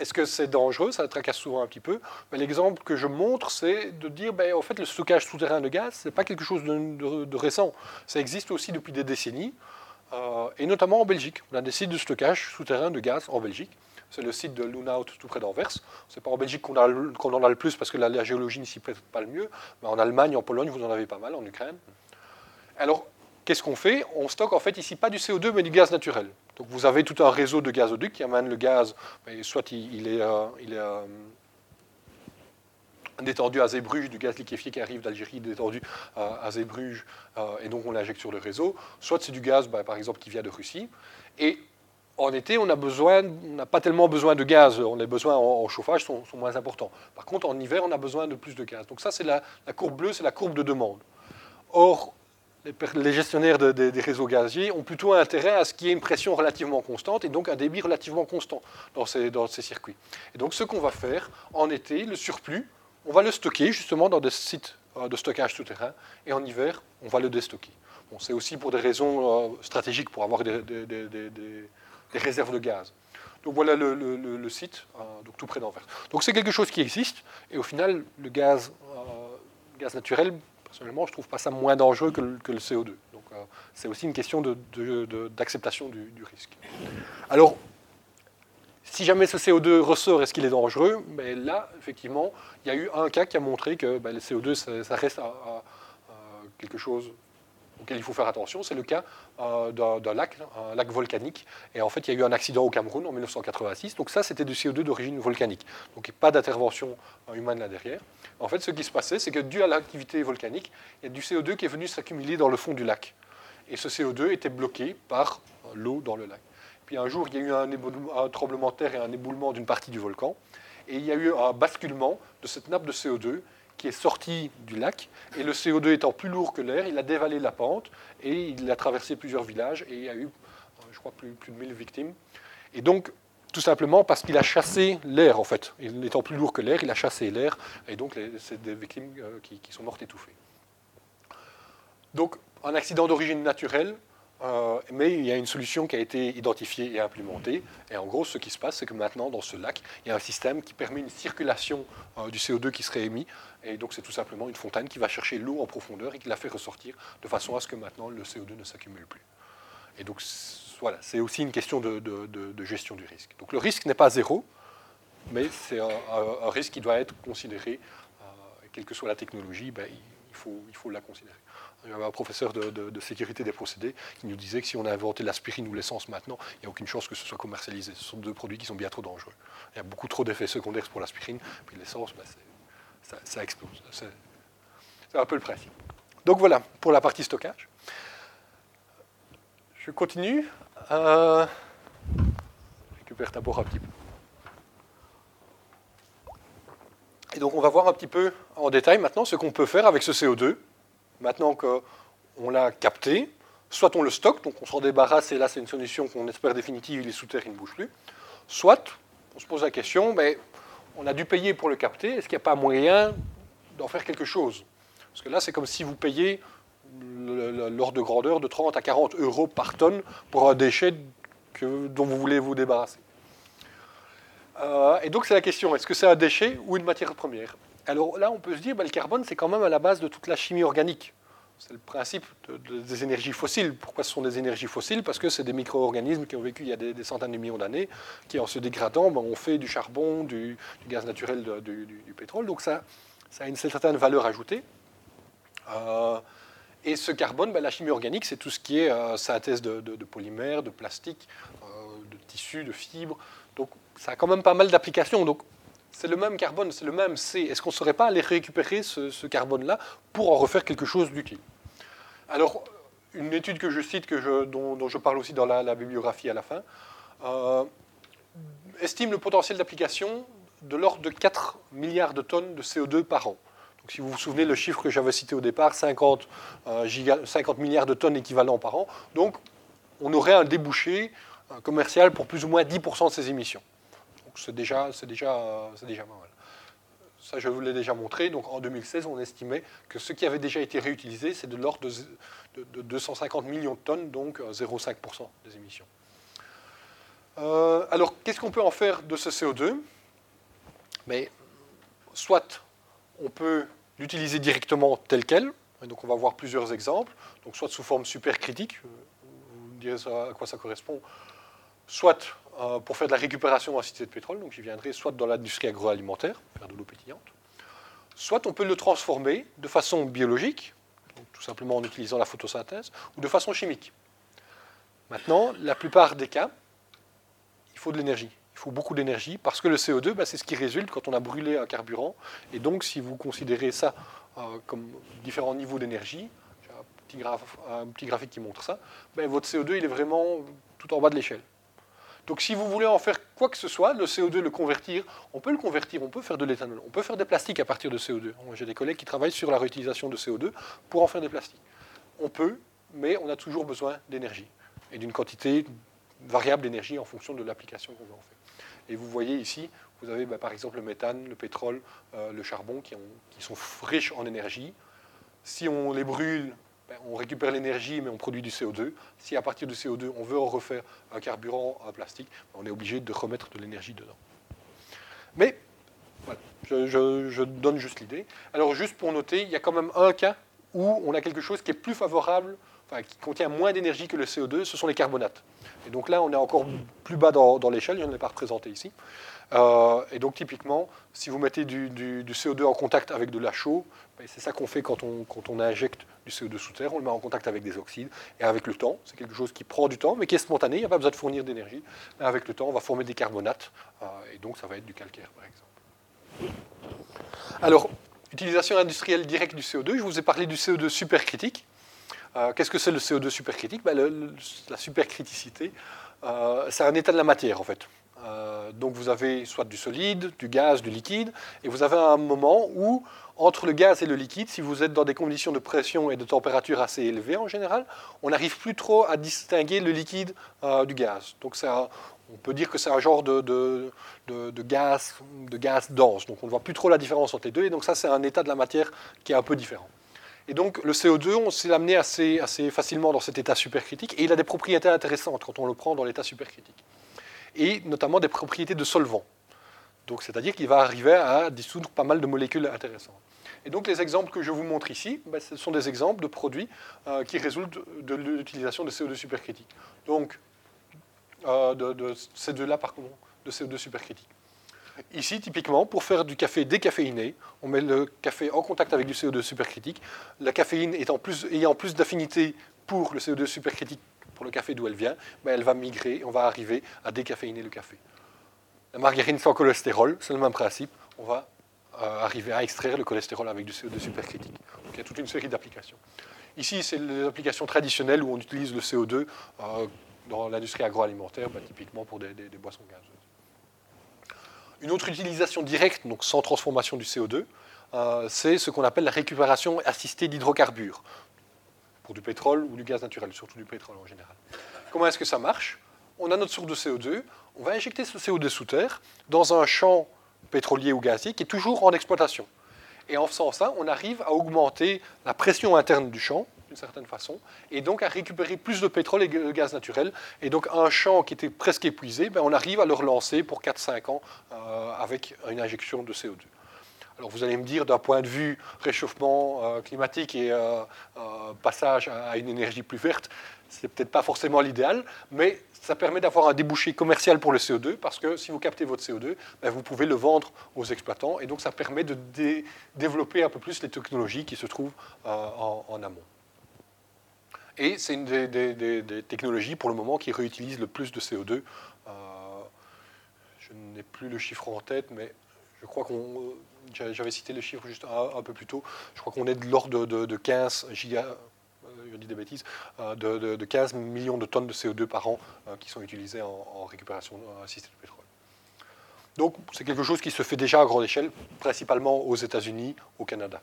D: est-ce que c'est dangereux? Ça tracasse souvent un petit peu. L'exemple que je montre, c'est de dire, ben, en fait, le stockage souterrain de gaz, ce n'est pas quelque chose de, récent. Ça existe aussi depuis des décennies, euh, et notamment en Belgique. On a des sites de stockage souterrain de gaz en Belgique. C'est le site de Lunaut tout près d'Anvers. Ce n'est pas en Belgique qu'on en a le plus parce que la, géologie ne s'y prête pas le mieux, mais en Allemagne, en Pologne, vous en avez pas mal, en Ukraine. Alors, qu'est-ce qu'on fait On stocke en fait ici pas du CO2 mais du gaz naturel. Donc vous avez tout un réseau de gazoducs qui amène le gaz, soit il, est, euh, euh, détendu à Zeebrugge, du gaz liquéfié qui arrive d'Algérie, détendu euh, à Zeebrugge, et donc on l'injecte sur le réseau, soit c'est du gaz bah, par exemple qui vient de Russie. Et en été, on n'a pas tellement besoin de gaz. On a besoin en, chauffage sont, moins importants. Par contre, en hiver, on a besoin de plus de gaz. Donc ça, c'est la, la courbe bleue, c'est la courbe de demande. Or, les gestionnaires des réseaux gaziers ont plutôt intérêt à ce qu'il y ait une pression relativement constante et donc un débit relativement constant dans ces, circuits. Et donc ce qu'on va faire en été, le surplus, on va le stocker justement dans des sites euh, de stockage souterrain et en hiver, on va le déstocker. Bon, C'est aussi pour des raisons euh, stratégiques, pour avoir des, réserves de gaz. Donc voilà le, site, euh, donc tout près d'Anvers. Donc c'est quelque chose qui existe et au final, le gaz, gaz naturel Personnellement, je ne trouve pas ça moins dangereux que le, CO2. Donc, euh, c'est aussi une question d'acceptation du, risque. Alors, si jamais ce CO2 ressort, est-ce qu'il est dangereux? Ben Là, effectivement, il y a eu un cas qui a montré que ben, le CO2, ça, reste quelque chose auquel il faut faire attention, c'est le cas euh, d'un lac, un lac volcanique. Et en fait, il y a eu un accident au Cameroun en 1986. Donc ça, c'était du CO2 d'origine volcanique. Donc pas d'intervention euh, humaine là derrière. En fait, ce qui se passait, c'est que dû à l'activité volcanique, il y a du CO2 qui est venu s'accumuler dans le fond du lac. Et ce CO2 était bloqué par euh, l'eau dans le lac. Puis un jour, il y a eu un, un tremblement de terre et un éboulement d'une partie du volcan. Et il y a eu un basculement de cette nappe de CO2 qui est sorti du lac, et le CO2 étant plus lourd que l'air, il a dévalé la pente, et il a traversé plusieurs villages, et il y a eu, je crois, plus, de 1000 victimes. Et donc, tout simplement parce qu'il a chassé l'air, en fait. Il étant plus lourd que l'air, il a chassé l'air, et donc c'est des victimes euh, qui, sont mortes étouffées. Donc, un accident d'origine naturelle, euh, mais il y a une solution qui a été identifiée et implémentée. Et en gros, ce qui se passe, c'est que maintenant, dans ce lac, il y a un système qui permet une circulation euh, du CO2 qui serait émis. Et donc, c'est tout simplement une fontaine qui va chercher l'eau en profondeur et qui la fait ressortir de façon à ce que maintenant, le CO2 ne s'accumule plus. Et donc, voilà, c'est aussi une question de, gestion du risque. Donc, le risque n'est pas zéro, mais c'est un, risque qui doit être considéré, euh, quelle que soit la technologie, ben, il, faut, il faut la considérer. Il y avait un professeur de, sécurité des procédés qui nous disait que si on a inventé l'aspirine ou l'essence maintenant, il n'y a aucune chance que ce soit commercialisé. Ce sont deux produits qui sont bien trop dangereux. Il y a beaucoup trop d'effets secondaires pour l'aspirine, puis l'essence, ben, ça, explose. C'est un peu le principe. Donc voilà, pour la partie stockage. Je continue. Euh, récupère ta un petit peu. Et donc on va voir un petit peu en détail maintenant ce qu'on peut faire avec ce CO2 Maintenant qu'on l'a capté, soit on le stocke, donc on s'en débarrasse, et là c'est une solution qu'on espère définitive, il est sous terre, il ne bouge plus. Soit on se pose la question, mais ben, on a dû payer pour le capter, est-ce qu'il n'y a pas moyen d'en faire quelque chose? Parce que là c'est comme si vous payez l'ordre de grandeur de 30 à 40 euros par tonne pour un déchet dont vous voulez vous débarrasser. Euh, et donc c'est la question, est-ce que c'est un déchet ou une matière première? Alors là, on peut se dire, bah, le carbone, c'est quand même à la base de toute la chimie organique. c'est le principe des énergies fossiles. Pourquoi ce sont des énergies fossiles? Parce que c'est des micro-organismes qui ont vécu il y a des, centaines de millions d'années, qui en se dégradant, ben, ont fait du charbon, du, gaz naturel, du, pétrole. Donc ça, a une certaine valeur ajoutée. Euh, et ce carbone, ben, la chimie organique, c'est tout ce qui est euh, synthèse de, polymères, de plastique, euh, de tissus, de fibres. Donc ça a quand même pas mal d'applications. Donc c'est le même carbone, c'est le même C. Est-ce qu'on ne saurait pas aller récupérer ce, carbone-là pour en refaire quelque chose d'utile? Alors, une étude que je cite, dont, je parle aussi dans la, bibliographie à la fin, euh, estime le potentiel d'application de l'ordre de 4 milliards de tonnes de CO2 par an. Donc, si vous vous souvenez, le chiffre que j'avais cité au départ, 50, 50 euh, milliards de tonnes équivalent par an. Donc, on aurait un débouché euh, commercial pour plus ou moins 10% de ces émissions déjà, c'est déjà, c'est déjà mal. Ça, je vous l'ai déjà montré. Donc en 2016, on estimait que ce qui avait déjà été réutilisé, c'est de l'ordre de, 250 millions de tonnes, donc 0,5% euh, des émissions. Euh, alors, qu'est-ce qu'on peut en faire de ce CO2 Mais soit on peut l'utiliser directement tel quel, donc on va voir plusieurs exemples, donc soit sous forme supercritique, euh, vous me direz à quoi ça correspond, soit euh, pour faire de la récupération en cité de pétrole, donc j'y viendrai soit dans l'industrie agroalimentaire, faire de l'eau pétillante, soit on peut le transformer de façon biologique, tout simplement en utilisant la photosynthèse, ou de façon chimique. Maintenant, la plupart des cas, il faut de l'énergie. Il faut beaucoup d'énergie parce que le CO2, bah, c'est ce qui résulte quand on a brûlé un carburant. Et donc, si vous considérez ça euh, comme différents niveaux d'énergie, j'ai un, petit, graphique qui montre ça, bah, votre CO2, il est vraiment tout en bas de l'échelle. Donc si vous voulez en faire quoi que ce soit, le CO2, le convertir, on peut le convertir, on peut faire de l'éthanol, on peut faire des plastiques à partir de CO2. J'ai des collègues qui travaillent sur la réutilisation de CO2 pour en faire des plastiques. On peut, mais on a toujours besoin d'énergie et d'une quantité variable d'énergie en fonction de l'application qu'on veut en faire. Et vous voyez ici, vous avez bah, par exemple le méthane, le pétrole, euh, le charbon qui, sont riches en énergie. Si on les brûle on récupère l'énergie, mais on produit du CO2. Si à partir du CO2, on veut en refaire un carburant plastique, ben, on est obligé de remettre de l'énergie dedans. Mais, voilà, je, donne juste l'idée. Alors, juste pour noter, il y a quand même un cas où on a quelque chose qui est plus favorable, qui contient moins d'énergie que le CO2, ce sont les carbonates. Et donc là, on est encore plus bas dans, dans l'échelle, je ne l'ai pas représenté ici. Euh, et donc typiquement, si vous mettez du, CO2 en contact avec de la chaux, ben, c'est ça qu'on fait quand on, quand on, injecte du CO2 sous terre, on le met en contact avec des oxydes, et avec le temps, c'est quelque chose qui prend du temps, mais qui est spontané, il n'y a pas besoin de fournir d'énergie. Avec le temps, on va former des carbonates, euh, et donc ça va être du calcaire par exemple. Alors, utilisation industrielle directe du CO2, je vous ai parlé du CO2 supercritique. Euh, Qu'est-ce que c'est le CO2 supercritique? Ben, La supercriticité, euh, c'est un état de la matière en fait. Euh, donc vous avez soit du solide, du gaz, du liquide, et vous avez un moment où, entre le gaz et le liquide, si vous êtes dans des conditions de pression et de température assez élevées en général, on n'arrive plus trop à distinguer le liquide du gaz. Donc on peut dire que c'est un genre de, gaz, de gaz dense. Donc on ne voit plus trop la différence entre les deux, et donc ça c'est un état de la matière qui est un peu différent. Et donc le CO2, on s'est amené assez, facilement dans cet état supercritique, et il a des propriétés intéressantes quand on le prend dans l'état supercritique et notamment des propriétés de solvant. Donc, c'est-à-dire qu'il va arriver à dissoudre pas mal de molécules intéressantes. Et donc, les exemples que je vous montre ici, ben, ce sont des exemples de produits euh, qui résultent de l'utilisation de CO2 supercritique. Donc, euh, de, ces deux-là, par contre, de CO2 supercritique. Ici, typiquement, pour faire du café décaféiné, on met le café en contact avec du CO2 supercritique. La caféine ayant plus d'affinité pour le CO2 supercritique pour le café d'où elle vient, ben, elle va migrer et on va arriver à décaféiner le café. La margarine sans cholestérol, c'est le même principe. On va euh, arriver à extraire le cholestérol avec du CO2 supercritique. Donc il y a toute une série d'applications. Ici, c'est les applications traditionnelles où on utilise le CO2 euh, dans l'industrie agroalimentaire, ben, typiquement pour des, boissons gazeuses. Une autre utilisation directe, donc sans transformation du CO2, euh, c'est ce qu'on appelle la récupération assistée d'hydrocarbures du pétrole ou du gaz naturel, surtout du pétrole en général. Comment est-ce que ça marche? On a notre source de CO2, on va injecter ce CO2 sous terre dans un champ pétrolier ou gazier qui est toujours en exploitation. Et en faisant ça, on arrive à augmenter la pression interne du champ, d'une certaine façon, et donc à récupérer plus de pétrole et de gaz naturel. Et donc un champ qui était presque épuisé, ben on arrive à le relancer pour 4-5 ans euh, avec une injection de CO2. Alors vous allez me dire, d'un point de vue réchauffement euh, climatique et euh, passage à, une énergie plus verte, c'est peut-être pas forcément l'idéal, mais ça permet d'avoir un débouché commercial pour le CO2, parce que si vous captez votre CO2, ben, vous pouvez le vendre aux exploitants, et donc ça permet de développer un peu plus les technologies qui se trouvent en, amont. Et c'est une des, technologies pour le moment qui réutilise le plus de CO2 je n'ai plus le chiffre en tête, mais je crois qu'on. J'avais cité le chiffre juste un, peu plus tôt. Je crois qu'on est de l'ordre de, 15 giga, euh, des bêtises, euh, de, 15 millions de tonnes de CO2 par an euh, qui sont utilisées en, récupération d'un système de pétrole. Donc c'est quelque chose qui se fait déjà à grande échelle, principalement aux États-Unis, au Canada.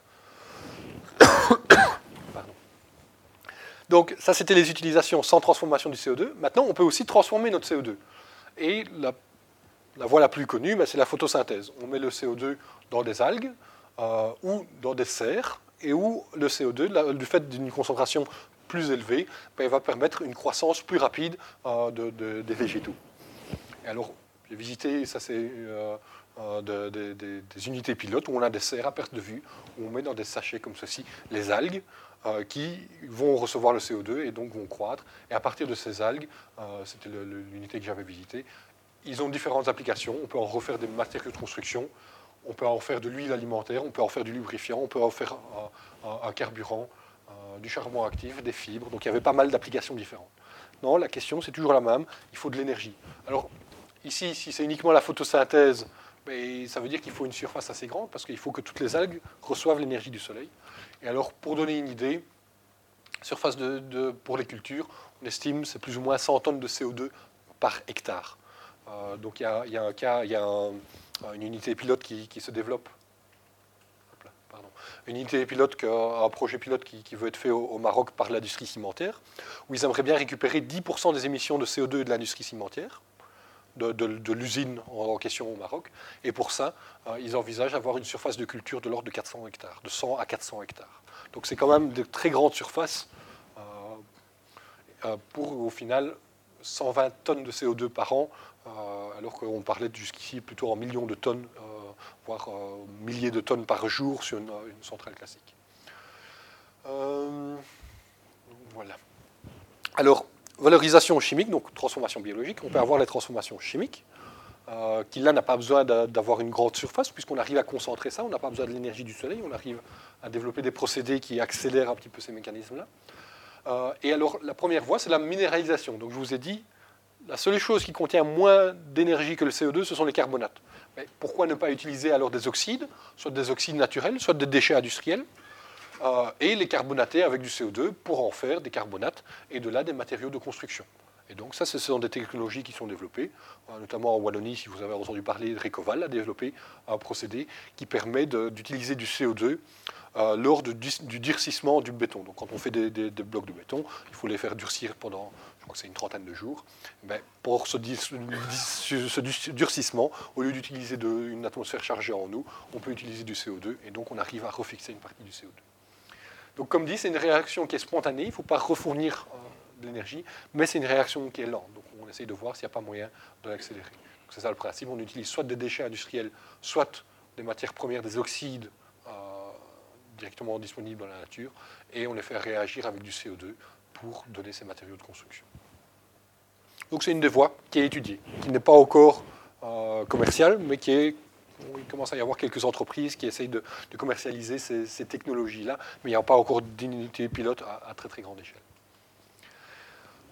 D: Donc ça c'était les utilisations sans transformation du CO2. Maintenant on peut aussi transformer notre CO2. Et la voie la plus connue, ben, c'est la photosynthèse. On met le CO2 dans des algues euh, ou dans des serres, et où le CO2, du fait d'une concentration plus élevée, ben, va permettre une croissance plus rapide euh, des végétaux. Et alors, j'ai visité, ça c'est euh, des unités pilotes où on a des serres à perte de vue, où on met dans des sachets comme ceci les algues qui vont recevoir le CO2 et donc vont croître. Et à partir de ces algues, c'était l'unité que j'avais visitée, ils ont différentes applications. On peut en refaire des matériaux de construction, on peut en faire de l'huile alimentaire, on peut en faire du lubrifiant, on peut en faire un, carburant, euh, du charbon actif, des fibres. Donc il y avait pas mal d'applications différentes. Non, la question c'est toujours la même, il faut de l'énergie. Alors ici, si c'est uniquement la photosynthèse, mais ça veut dire qu'il faut une surface assez grande parce qu'il faut que toutes les algues reçoivent l'énergie du soleil. Et alors pour donner une idée, surface pour les cultures, on estime c'est plus ou moins 100 tonnes de CO2 par hectare. Euh, donc il y a, un cas, il y a une unité pilote qui, se développe. Une unité pilote, un projet pilote qui, veut être fait au, Maroc par l'industrie cimentière, où ils aimeraient bien récupérer 10% des émissions de CO2 de l'industrie cimentière, de, l'usine en, question au Maroc. Et pour ça, euh, ils envisagent avoir une surface de culture de l'ordre de 400 hectares, de 100 à 400 hectares. Donc c'est quand même de très grandes surfaces euh, pour au final 120 tonnes de CO2 par an euh, alors qu'on parlait jusqu'ici plutôt en millions de tonnes, euh, voire euh, milliers de tonnes par jour sur une, centrale classique. voilà. Alors, valorisation chimique, donc transformation biologique, on peut avoir les transformations chimiques, qui là n'a pas besoin d'avoir une grande surface, puisqu'on arrive à concentrer ça, on n'a pas besoin de l'énergie du soleil, on arrive à développer des procédés qui accélèrent un petit peu ces mécanismes-là. et alors, la première voie, c'est la minéralisation. Donc, je vous ai dit, la seule chose qui contient moins d'énergie que le CO2, ce sont les carbonates. Mais pourquoi ne pas utiliser alors des oxydes, soit des oxydes naturels, soit des déchets industriels, euh, et les carbonater avec du CO2 pour en faire des carbonates et de là des matériaux de construction. Et donc ça, ce sont des technologies qui sont développées, euh, notamment en Wallonie, si vous avez entendu parler, Recoval a développé un procédé qui permet d'utiliser du CO2 euh, lors du, durcissement du béton. Donc quand on fait des, blocs de béton, il faut les faire durcir pendant, je crois que c'est une trentaine de jours. Mais pour ce, durcissement, au lieu d'utiliser une atmosphère chargée en eau, on peut utiliser du CO2 et donc on arrive à refixer une partie du CO2. Donc comme dit, c'est une réaction qui est spontanée, il ne faut pas refournir euh, de l'énergie, mais c'est une réaction qui est lente. Donc on essaye de voir s'il n'y a pas moyen de l'accélérer. C'est ça le principe, on utilise soit des déchets industriels, soit des matières premières, des oxydes directement disponibles dans la nature, et on les fait réagir avec du CO2 pour donner ces matériaux de construction. Donc c'est une des voies qui est étudiée, qui n'est pas encore euh, commerciale, mais qui est il commence à y avoir quelques entreprises qui essayent de, commercialiser ces, technologies-là, mais il n'y a pas encore d'unité pilote à, très très grande échelle.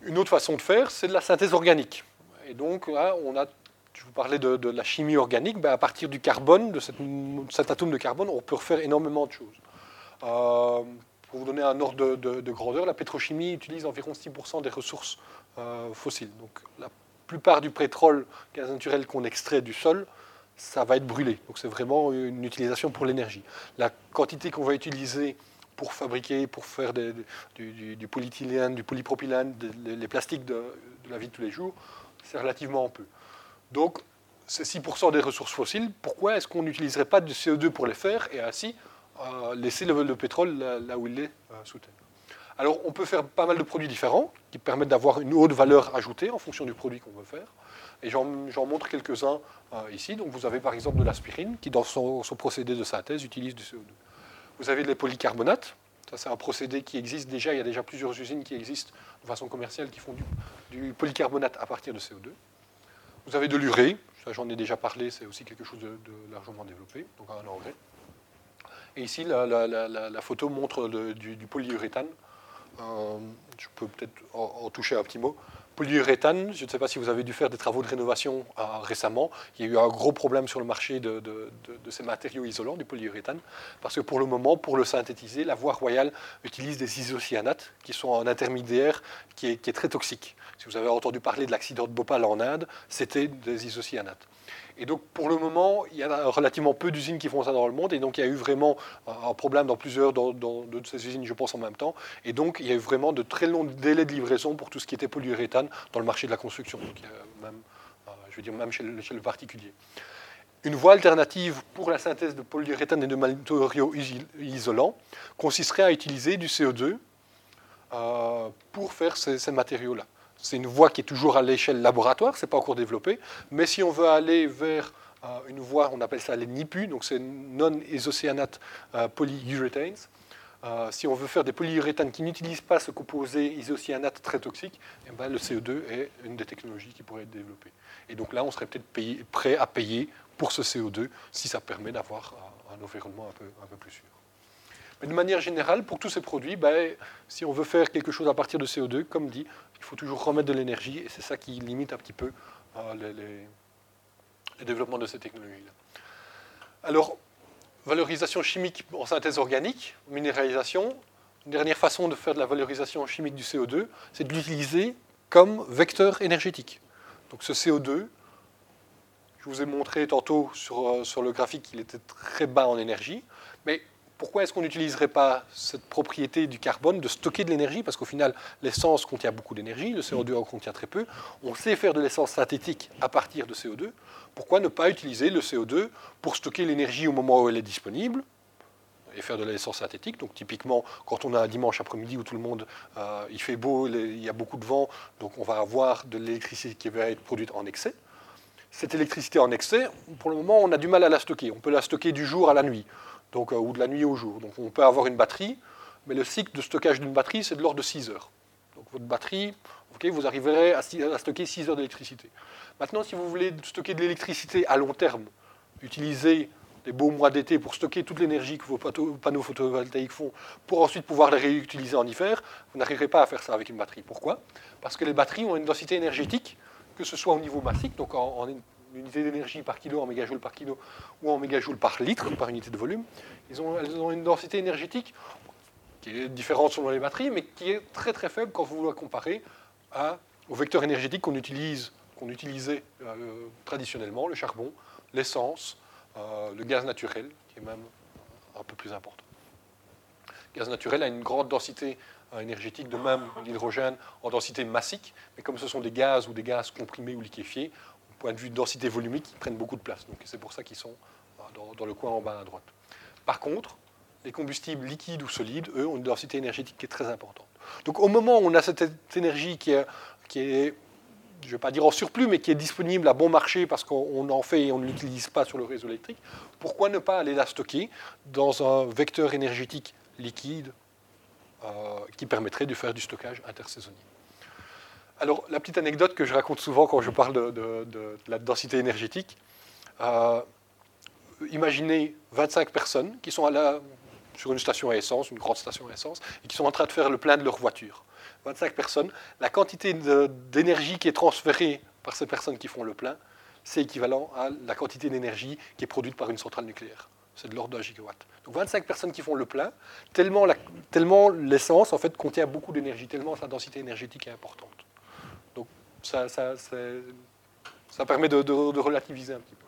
D: Une autre façon de faire, c'est de la synthèse organique. Et donc là, on a je vous parlais de, la chimie organique, ben, à partir du carbone, de cet atome de carbone, on peut refaire énormément de choses. Euh, pour vous donner un ordre de, grandeur, la pétrochimie utilise environ 6% des ressources euh, fossiles. Donc la plupart du pétrole gaz naturel qu'on extrait du sol, ça va être brûlé. Donc c'est vraiment une utilisation pour l'énergie. La quantité qu'on va utiliser pour fabriquer, pour faire du, du, polyéthylène, du polypropylène, les plastiques de, la vie de tous les jours, c'est relativement peu. Donc, c'est 6% des ressources fossiles. Pourquoi est-ce qu'on n'utiliserait pas du CO2 pour les faire et ainsi euh, laisser le, pétrole là, où il est euh, sous terre? Alors, on peut faire pas mal de produits différents qui permettent d'avoir une haute valeur ajoutée en fonction du produit qu'on veut faire. Et j'en montre quelques-uns euh, ici. Donc, vous avez par exemple de l'aspirine qui, dans son, procédé de synthèse, utilise du CO2. Vous avez des polycarbonates. Ça, c'est un procédé qui existe déjà. Il y a déjà plusieurs usines qui existent de façon commerciale qui font du, polycarbonate à partir de CO2. Vous avez de l'urée. J'en ai déjà parlé. C'est aussi quelque chose de, largement développé, donc un engrais. Et ici, la, photo montre du, polyuréthane. Euh, je peux peut-être en, toucher un petit mot. Polyuréthane, je ne sais pas si vous avez dû faire des travaux de rénovation euh, récemment. Il y a eu un gros problème sur le marché de, ces matériaux isolants, du polyuréthane, parce que pour le moment, pour le synthétiser, la voie royale utilise des isocyanates, qui sont un intermédiaire qui est, qui est très toxique. Si vous avez entendu parler de l'accident de Bhopal en Inde, c'était des isocyanates. Et donc, pour le moment, il y a relativement peu d'usines qui font ça dans le monde. Et donc, il y a eu vraiment un problème dans plusieurs de ces usines, je pense, en même temps. Et donc, il y a eu vraiment de très longs délais de livraison pour tout ce qui était polyuréthane dans le marché de la construction. Donc, même, euh, je veux dire, même chez le, particulier. Une voie alternative pour la synthèse de polyuréthane et de matériaux isolants consisterait à utiliser du CO2 euh, pour faire ces matériaux-là. C'est une voie qui est toujours à l'échelle laboratoire, ce n'est pas encore développé. Mais si on veut aller vers euh, une voie, on appelle ça les NIPU, donc c'est non-isocyanate euh, polyurethanes. Euh, si on veut faire des polyuréthanes qui n'utilisent pas ce composé isocyanate très toxique, eh ben, le CO2 est une des technologies qui pourrait être développée. Et donc là, on serait peut-être prêt à payer pour ce CO2 si ça permet d'avoir un environnement un peu plus sûr. Mais de manière générale, pour tous ces produits, ben, si on veut faire quelque chose à partir de CO2, comme dit, il faut toujours remettre de l'énergie, et c'est ça qui limite un petit peu euh, les, le développement de ces technologies-là. Alors, valorisation chimique en synthèse organique, minéralisation, une dernière façon de faire de la valorisation chimique du CO2, c'est de l'utiliser comme vecteur énergétique. Donc ce CO2, je vous ai montré tantôt sur, euh, sur le graphique qu'il était très bas en énergie, mais pourquoi est-ce qu'on n'utiliserait pas cette propriété du carbone de stocker de l'énergie? Parce qu'au final, l'essence contient beaucoup d'énergie, le CO2 en contient très peu. On sait faire de l'essence synthétique à partir de CO2. Pourquoi ne pas utiliser le CO2 pour stocker l'énergie au moment où elle est disponible et faire de l'essence synthétique? Donc typiquement, quand on a un dimanche après-midi où tout le monde, euh, il fait beau, il y a beaucoup de vent, donc on va avoir de l'électricité qui va être produite en excès. Cette électricité en excès, pour le moment, on a du mal à la stocker. On peut la stocker du jour à la nuit donc, euh, ou de la nuit au jour. Donc on peut avoir une batterie, mais le cycle de stockage d'une batterie, c'est de l'ordre de 6 heures. Donc votre batterie, vous arriverez à, stocker 6 heures d'électricité. Maintenant, si vous voulez stocker de l'électricité à long terme, utiliser les beaux mois d'été pour stocker toute l'énergie que vos panneaux photovoltaïques font, pour ensuite pouvoir les réutiliser en hiver, vous n'arriverez pas à faire ça avec une batterie. Pourquoi? Parce que les batteries ont une densité énergétique, que ce soit au niveau massique, donc en, en unité d'énergie par kilo en mégajoules par kilo ou en mégajoules par litre, par unité de volume, elles ont une densité énergétique qui est différente selon les batteries, mais qui est très très faible quand vous la comparez à, au vecteur énergétique qu'on utilise, qu'on utilisait euh, traditionnellement, le charbon, l'essence, euh, le gaz naturel, qui est même un peu plus important. Le gaz naturel a une grande densité euh, énergétique, de même l'hydrogène en densité massique, mais comme ce sont des gaz ou des gaz comprimés ou liquéfiés, point de vue de densité volumique, ils prennent beaucoup de place. Donc c'est pour ça qu'ils sont dans, le coin en bas à droite. Par contre, les combustibles liquides ou solides, eux, ont une densité énergétique qui est très importante. Donc au moment où on a cette énergie qui est, qui est je ne vais pas dire en surplus, mais qui est disponible à bon marché parce qu'on en fait et on ne l'utilise pas sur le réseau électrique, pourquoi ne pas aller la stocker dans un vecteur énergétique liquide euh, qui permettrait de faire du stockage intersaisonnier? Alors, la petite anecdote que je raconte souvent quand je parle de, la densité énergétique, euh, imaginez 25 personnes qui sont sur une station à essence, une grande station à essence, et qui sont en train de faire le plein de leur voiture. 25 personnes, la quantité d'énergie qui est transférée par ces personnes qui font le plein, c'est équivalent à la quantité d'énergie qui est produite par une centrale nucléaire. C'est de l'ordre d'un gigawatt. Donc 25 personnes qui font le plein, tellement l'essence en fait contient beaucoup d'énergie, tellement sa densité énergétique est importante ça, permet de, relativiser un petit peu.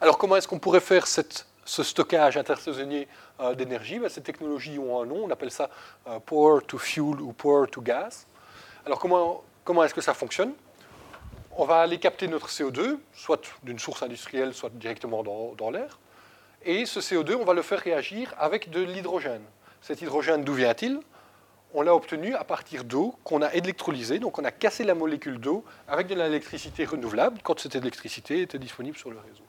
D: Alors comment est-ce qu'on pourrait faire ce stockage intersaisonnier euh, d'énergie? Ben, Ces technologies ont un nom, on appelle ça euh, Power to Fuel ou Power to Gas. Alors comment, est-ce que ça fonctionne? On va aller capter notre CO2, soit d'une source industrielle, soit directement dans l'air. Et ce CO2, on va le faire réagir avec de l'hydrogène. Cet hydrogène, d'où vient-il? On l'a obtenu à partir d'eau qu'on a électrolysée, donc on a cassé la molécule d'eau avec de l'électricité renouvelable quand cette électricité était disponible sur le réseau.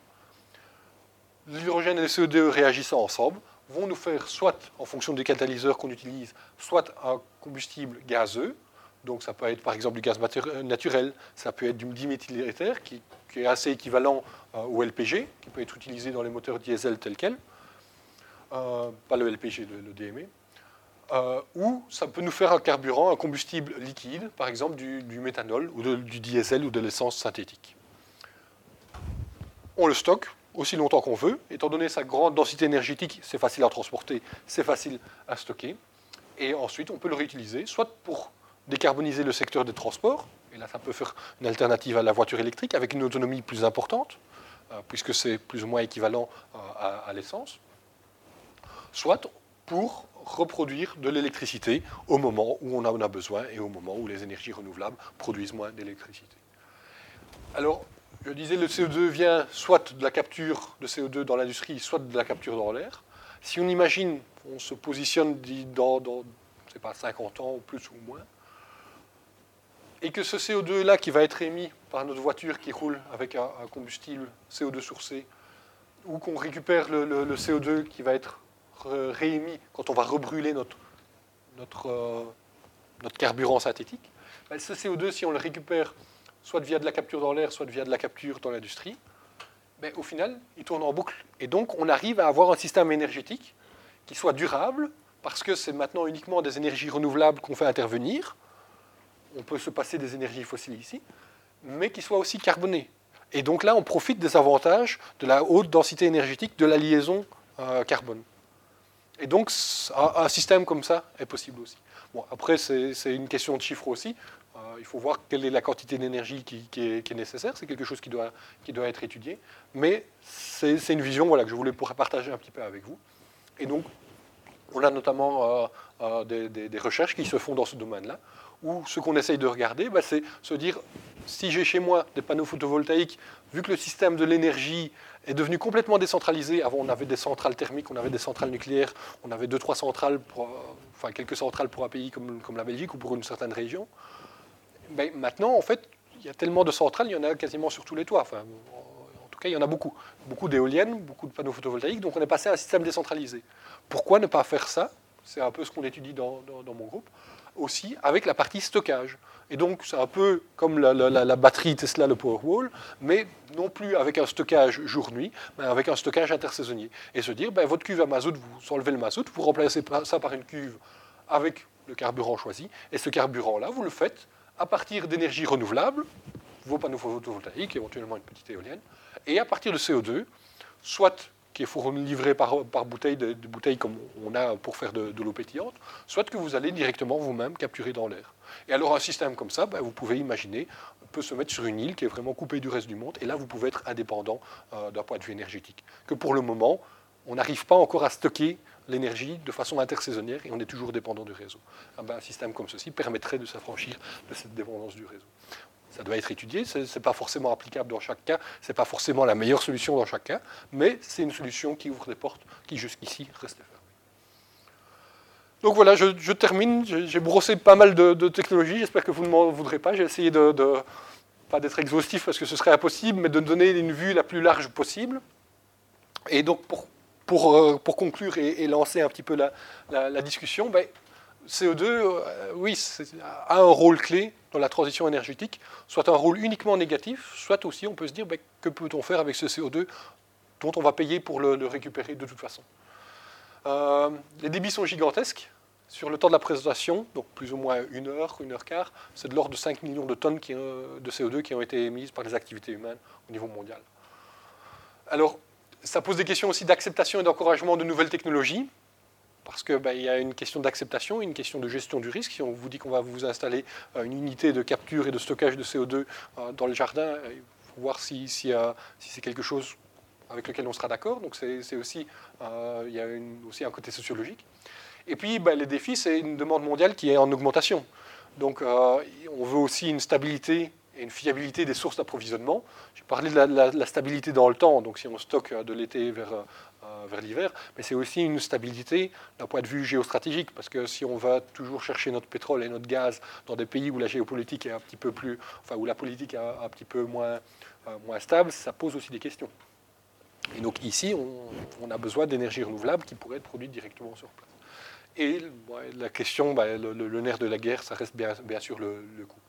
D: L'hydrogène et le CO2 réagissant ensemble vont nous faire soit, en fonction des catalyseurs qu'on utilise, soit un combustible gazeux, donc ça peut être par exemple du gaz naturel, ça peut être du diméthyléther qui, qui, est assez équivalent euh, au LPG, qui peut être utilisé dans les moteurs diesel tels quels, euh, pas le LPG, le, DME, euh, ou ça peut nous faire un carburant, un combustible liquide, par exemple du, méthanol ou du diesel ou de l'essence synthétique. On le stocke aussi longtemps qu'on veut, étant donné sa grande densité énergétique, c'est facile à transporter, c'est facile à stocker, et ensuite on peut le réutiliser, soit pour décarboniser le secteur des transports, et là ça peut faire une alternative à la voiture électrique avec une autonomie plus importante, euh, puisque c'est plus ou moins équivalent euh, à, l'essence, soit pour reproduire de l'électricité au moment où on en a besoin et au moment où les énergies renouvelables produisent moins d'électricité. Alors, je disais, le CO2 vient soit de la capture de CO2 dans l'industrie, soit de la capture dans l'air. Si on imagine, on se positionne dans, dans pas, 50 ans, plus ou moins, et que ce CO2-là qui va être émis par notre voiture qui roule avec un, combustible CO2 sourcé, ou qu'on récupère le, CO2 qui va être réémis quand on va rebrûler notre, notre, euh, notre carburant synthétique, ce CO2, si on le récupère soit via de la capture dans l'air, soit via de la capture dans l'industrie, ben, au final, il tourne en boucle. Et donc, on arrive à avoir un système énergétique qui soit durable, parce que c'est maintenant uniquement des énergies renouvelables qu'on fait intervenir, on peut se passer des énergies fossiles ici, mais qui soit aussi carboné. Et donc là, on profite des avantages de la haute densité énergétique de la liaison euh, carbone. Et donc, un, système comme ça est possible aussi. Bon, après, c'est une question de chiffres aussi. Euh, il faut voir quelle est la quantité d'énergie qui, est, nécessaire. C'est quelque chose qui doit, être étudié. Mais c'est une vision que je voulais partager un petit peu avec vous. Et donc, on a notamment euh, des, des, recherches qui se font dans ce domaine-là ou ce qu'on essaye de regarder, bah, c'est se dire, si j'ai chez moi des panneaux photovoltaïques, vu que le système de l'énergie est devenu complètement décentralisé, avant on avait des centrales thermiques, on avait des centrales nucléaires, on avait deux, trois centrales, pour, enfin quelques centrales pour un pays comme, la Belgique ou pour une certaine région, maintenant en fait, il y a tellement de centrales, il y en a quasiment sur tous les toits. En tout cas, il y en a beaucoup. Beaucoup d'éoliennes, beaucoup de panneaux photovoltaïques, donc on est passé à un système décentralisé. Pourquoi ne pas faire ça? C'est un peu ce qu'on étudie dans mon groupe aussi avec la partie stockage. Et donc, c'est un peu comme la, batterie Tesla, le Powerwall, mais non plus avec un stockage jour-nuit, mais avec un stockage intersaisonnier. Et se dire, ben, votre cuve à mazout, vous enlevez le mazout, vous remplacez ça par une cuve avec le carburant choisi, et ce carburant-là, vous le faites à partir d'énergie renouvelable, vos panneaux photovoltaïques, éventuellement une petite éolienne, et à partir de CO2, soit qui est livré par, par bouteille, de, bouteilles comme on a pour faire de, l'eau pétillante, soit que vous allez directement vous-même capturer dans l'air. Et alors un système comme ça, ben, vous pouvez imaginer, peut se mettre sur une île qui est vraiment coupée du reste du monde, et là vous pouvez être indépendant euh, d'un point de vue énergétique. Que pour le moment, on n'arrive pas encore à stocker l'énergie de façon intersaisonnière et on est toujours dépendant du réseau. Ah ben, un système comme ceci permettrait de s'affranchir de cette dépendance du réseau ça doit être étudié. Ce n'est pas forcément applicable dans chaque cas, ce n'est pas forcément la meilleure solution dans chaque cas, mais c'est une solution qui ouvre des portes qui jusqu'ici restaient fermées. Donc voilà, je, termine. J'ai brossé pas mal de, technologies. J'espère que vous ne m'en voudrez pas. J'ai essayé de, pas d'être exhaustif parce que ce serait impossible, mais de donner une vue la plus large possible. Et donc pour, pour, euh, pour conclure et, lancer un petit peu la, discussion, ben, CO2, euh, oui, a un rôle clé dans la transition énergétique, soit un rôle uniquement négatif, soit aussi on peut se dire ben, que peut-on faire avec ce CO2 dont on va payer pour le, récupérer de toute façon. Euh, les débits sont gigantesques. Sur le temps de la présentation, donc plus ou moins une heure, une heure quart, c'est de l'ordre de 5 millions de tonnes euh, de CO2 qui ont été émises par les activités humaines au niveau mondial. Alors, ça pose des questions aussi d'acceptation et d'encouragement de nouvelles technologies parce qu'il ben, y a une question d'acceptation, une question de gestion du risque. Si on vous dit qu'on va vous installer euh, une unité de capture et de stockage de CO2 euh, dans le jardin, euh, il faut voir si, c'est quelque chose avec lequel on sera d'accord. Donc c'est aussi, il y a aussi un côté sociologique. Et puis ben, les défis, c'est une demande mondiale qui est en augmentation. Donc on veut aussi une stabilité et une fiabilité des sources d'approvisionnement. J'ai parlé de la, stabilité dans le temps, donc si on stocke de l'été vers, vers l'hiver, mais c'est aussi une stabilité d'un point de vue géostratégique, parce que si on va toujours chercher notre pétrole et notre gaz dans des pays où la géopolitique est un petit peu plus, enfin où la politique est un, petit peu moins, euh, moins stable, ça pose aussi des questions. Et donc ici, on, a besoin d'énergie renouvelable qui pourrait être produite directement sur place. Et la question, bah, le, nerf de la guerre, ça reste bien, sûr le, le coût.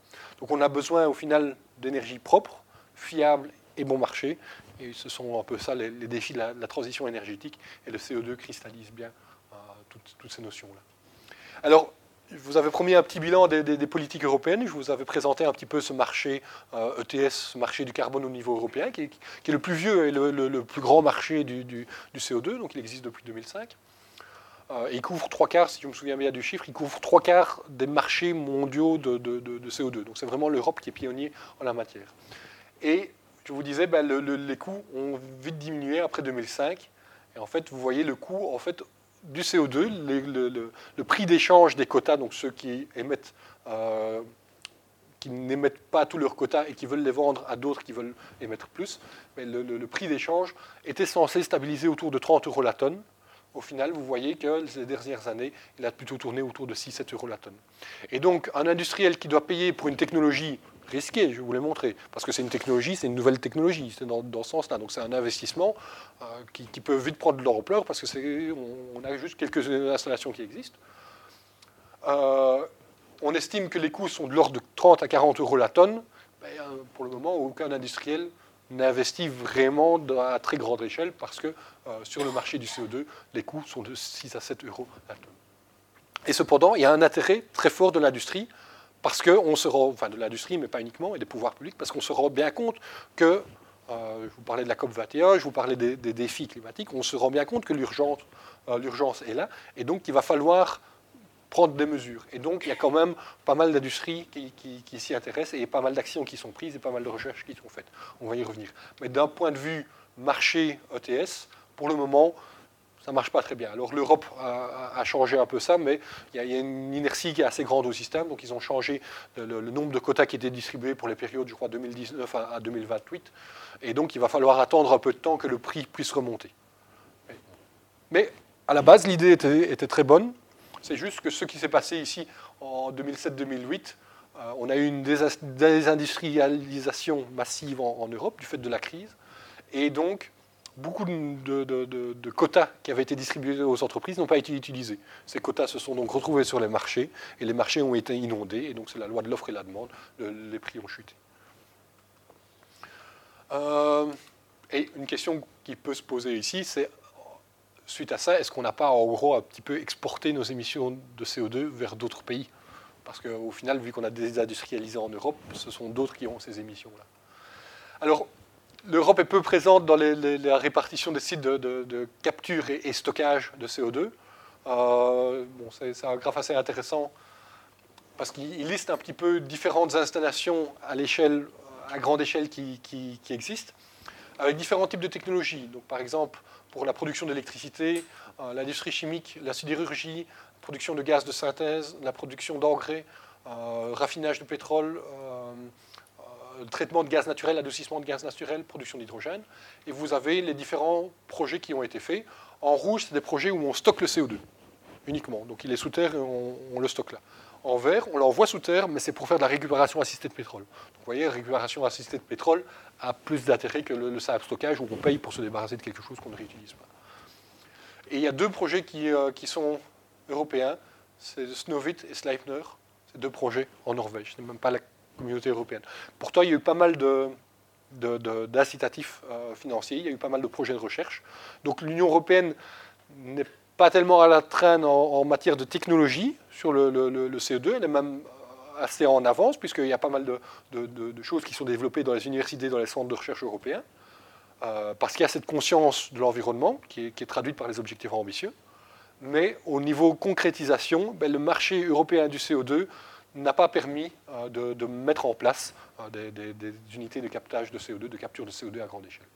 D: Donc on a besoin au final d'énergie propre, fiable et bon marché. Et ce sont un peu ça les, défis de la, transition énergétique. Et le CO2 cristallise bien euh, toutes, ces notions-là. Alors, je vous avais promis un petit bilan des, politiques européennes. Je vous avais présenté un petit peu ce marché ETS, euh, e ce marché du carbone au niveau européen, qui est, le plus vieux et le, plus grand marché du, CO2. Donc, il existe depuis 2005. Euh, il couvre trois quarts, si je me souviens bien du chiffre, il couvre trois quarts des marchés mondiaux de, CO2. Donc c'est vraiment l'Europe qui est pionnier en la matière. Et je vous disais, ben, les coûts ont vite diminué après 2005. Et en fait, vous voyez le coût en fait, du CO2, le, prix d'échange des quotas, donc ceux qui émettent, euh, qui n'émettent pas tous leurs quotas et qui veulent les vendre à d'autres qui veulent émettre plus, le, prix d'échange était censé stabiliser autour de 30 euros la tonne au final, vous voyez que ces dernières années, il a plutôt tourné autour de 6-7 euros la tonne. Et donc, un industriel qui doit payer pour une technologie risquée, je vous l'ai montré, parce que c'est une technologie, c'est une nouvelle technologie, c'est dans, ce sens-là. Donc, c'est un investissement euh, qui, peut vite prendre de l'ampleur, parce que on, a juste quelques installations qui existent. Euh, on estime que les coûts sont de l'ordre de 30 à 40 euros la tonne. Euh, pour le moment, aucun industriel n'investit vraiment à très grande échelle parce que sur le marché du CO2, les coûts sont de 6 à 7 euros la tonne. Et cependant, il y a un intérêt très fort de l'industrie parce qu'on se rend, enfin de l'industrie, mais pas uniquement, et des pouvoirs publics, parce qu'on se rend bien compte que, euh, je vous parlais de la COP21, je vous parlais des, défis climatiques, on se rend bien compte que l'urgence, euh, est là, et donc il va falloir prendre des mesures. Et donc, il y a quand même pas mal d'industries qui, s'y intéressent et pas mal d'actions qui sont prises et pas mal de recherches qui sont faites. On va y revenir. Mais d'un point de vue marché ETS, pour le moment, ça ne marche pas très bien. Alors l'Europe a, changé un peu ça, mais il y, a, une inertie qui est assez grande au système. Donc ils ont changé le, nombre de quotas qui étaient distribués pour les périodes, je crois, 2019 à, 2028. Et donc il va falloir attendre un peu de temps que le prix puisse remonter. Mais à la base, l'idée était, très bonne. C'est juste que ce qui s'est passé ici en 2007-2008, euh, on a eu une désindustrialisation massive en, Europe du fait de la crise. Et donc, beaucoup de, quotas qui avaient été distribués aux entreprises n'ont pas été utilisés. Ces quotas se sont donc retrouvés sur les marchés et les marchés ont été inondés. Et donc, c'est la loi de l'offre et la demande. les prix ont chuté. Euh, et une question qui peut se poser ici, c'est suite à ça, est-ce qu'on n'a pas en gros un petit peu exporté nos émissions de CO2 vers d'autres pays? Parce qu'au final, vu qu'on a désindustrialisé en Europe, ce sont d'autres qui ont ces émissions-là. Alors, l'Europe est peu présente dans la répartition des sites de, capture et, stockage de CO2. Euh, bon, c'est un graphe assez intéressant parce qu'il liste un petit peu différentes installations à grande échelle qui, qui, existent, avec différents types de technologies. Donc, par exemple, pour la production d'électricité, euh, l'industrie chimique, la sidérurgie, la production de gaz de synthèse, la production d'engrais, euh, raffinage de pétrole, euh, traitement de gaz naturel, adoucissement de gaz naturel, production d'hydrogène. Et vous avez les différents projets qui ont été faits. En rouge, c'est des projets où on stocke le CO2 uniquement. Donc il est sous terre et on, le stocke là. En vert, on l'envoie sous terre, mais c'est pour faire de la récupération assistée de pétrole. Donc, vous voyez, récupération assistée de pétrole a plus d'intérêt que le, simple stockage où on paye pour se débarrasser de quelque chose qu'on ne réutilise pas. Et il y a deux projets qui, euh, sont européens, c'est Snowvit et Sleipner. C'est deux projets en Norvège, ce n'est même pas la communauté européenne. Pourtant, il y a eu pas mal d'incitatifs euh, financiers, il y a eu pas mal de projets de recherche. Donc l'Union européenne n'est pas tellement à la traîne en, matière de technologie sur le, CO2, elle est même assez en avance, puisqu'il y a pas mal de, choses qui sont développées dans les universités, dans les centres de recherche européens, euh, parce qu'il y a cette conscience de l'environnement qui est, traduite par les objectifs ambitieux. Mais au niveau concrétisation, ben, le marché européen du CO2 n'a pas permis euh, de, mettre en place euh, des, unités de captage de CO2, de capture de CO2 à grande échelle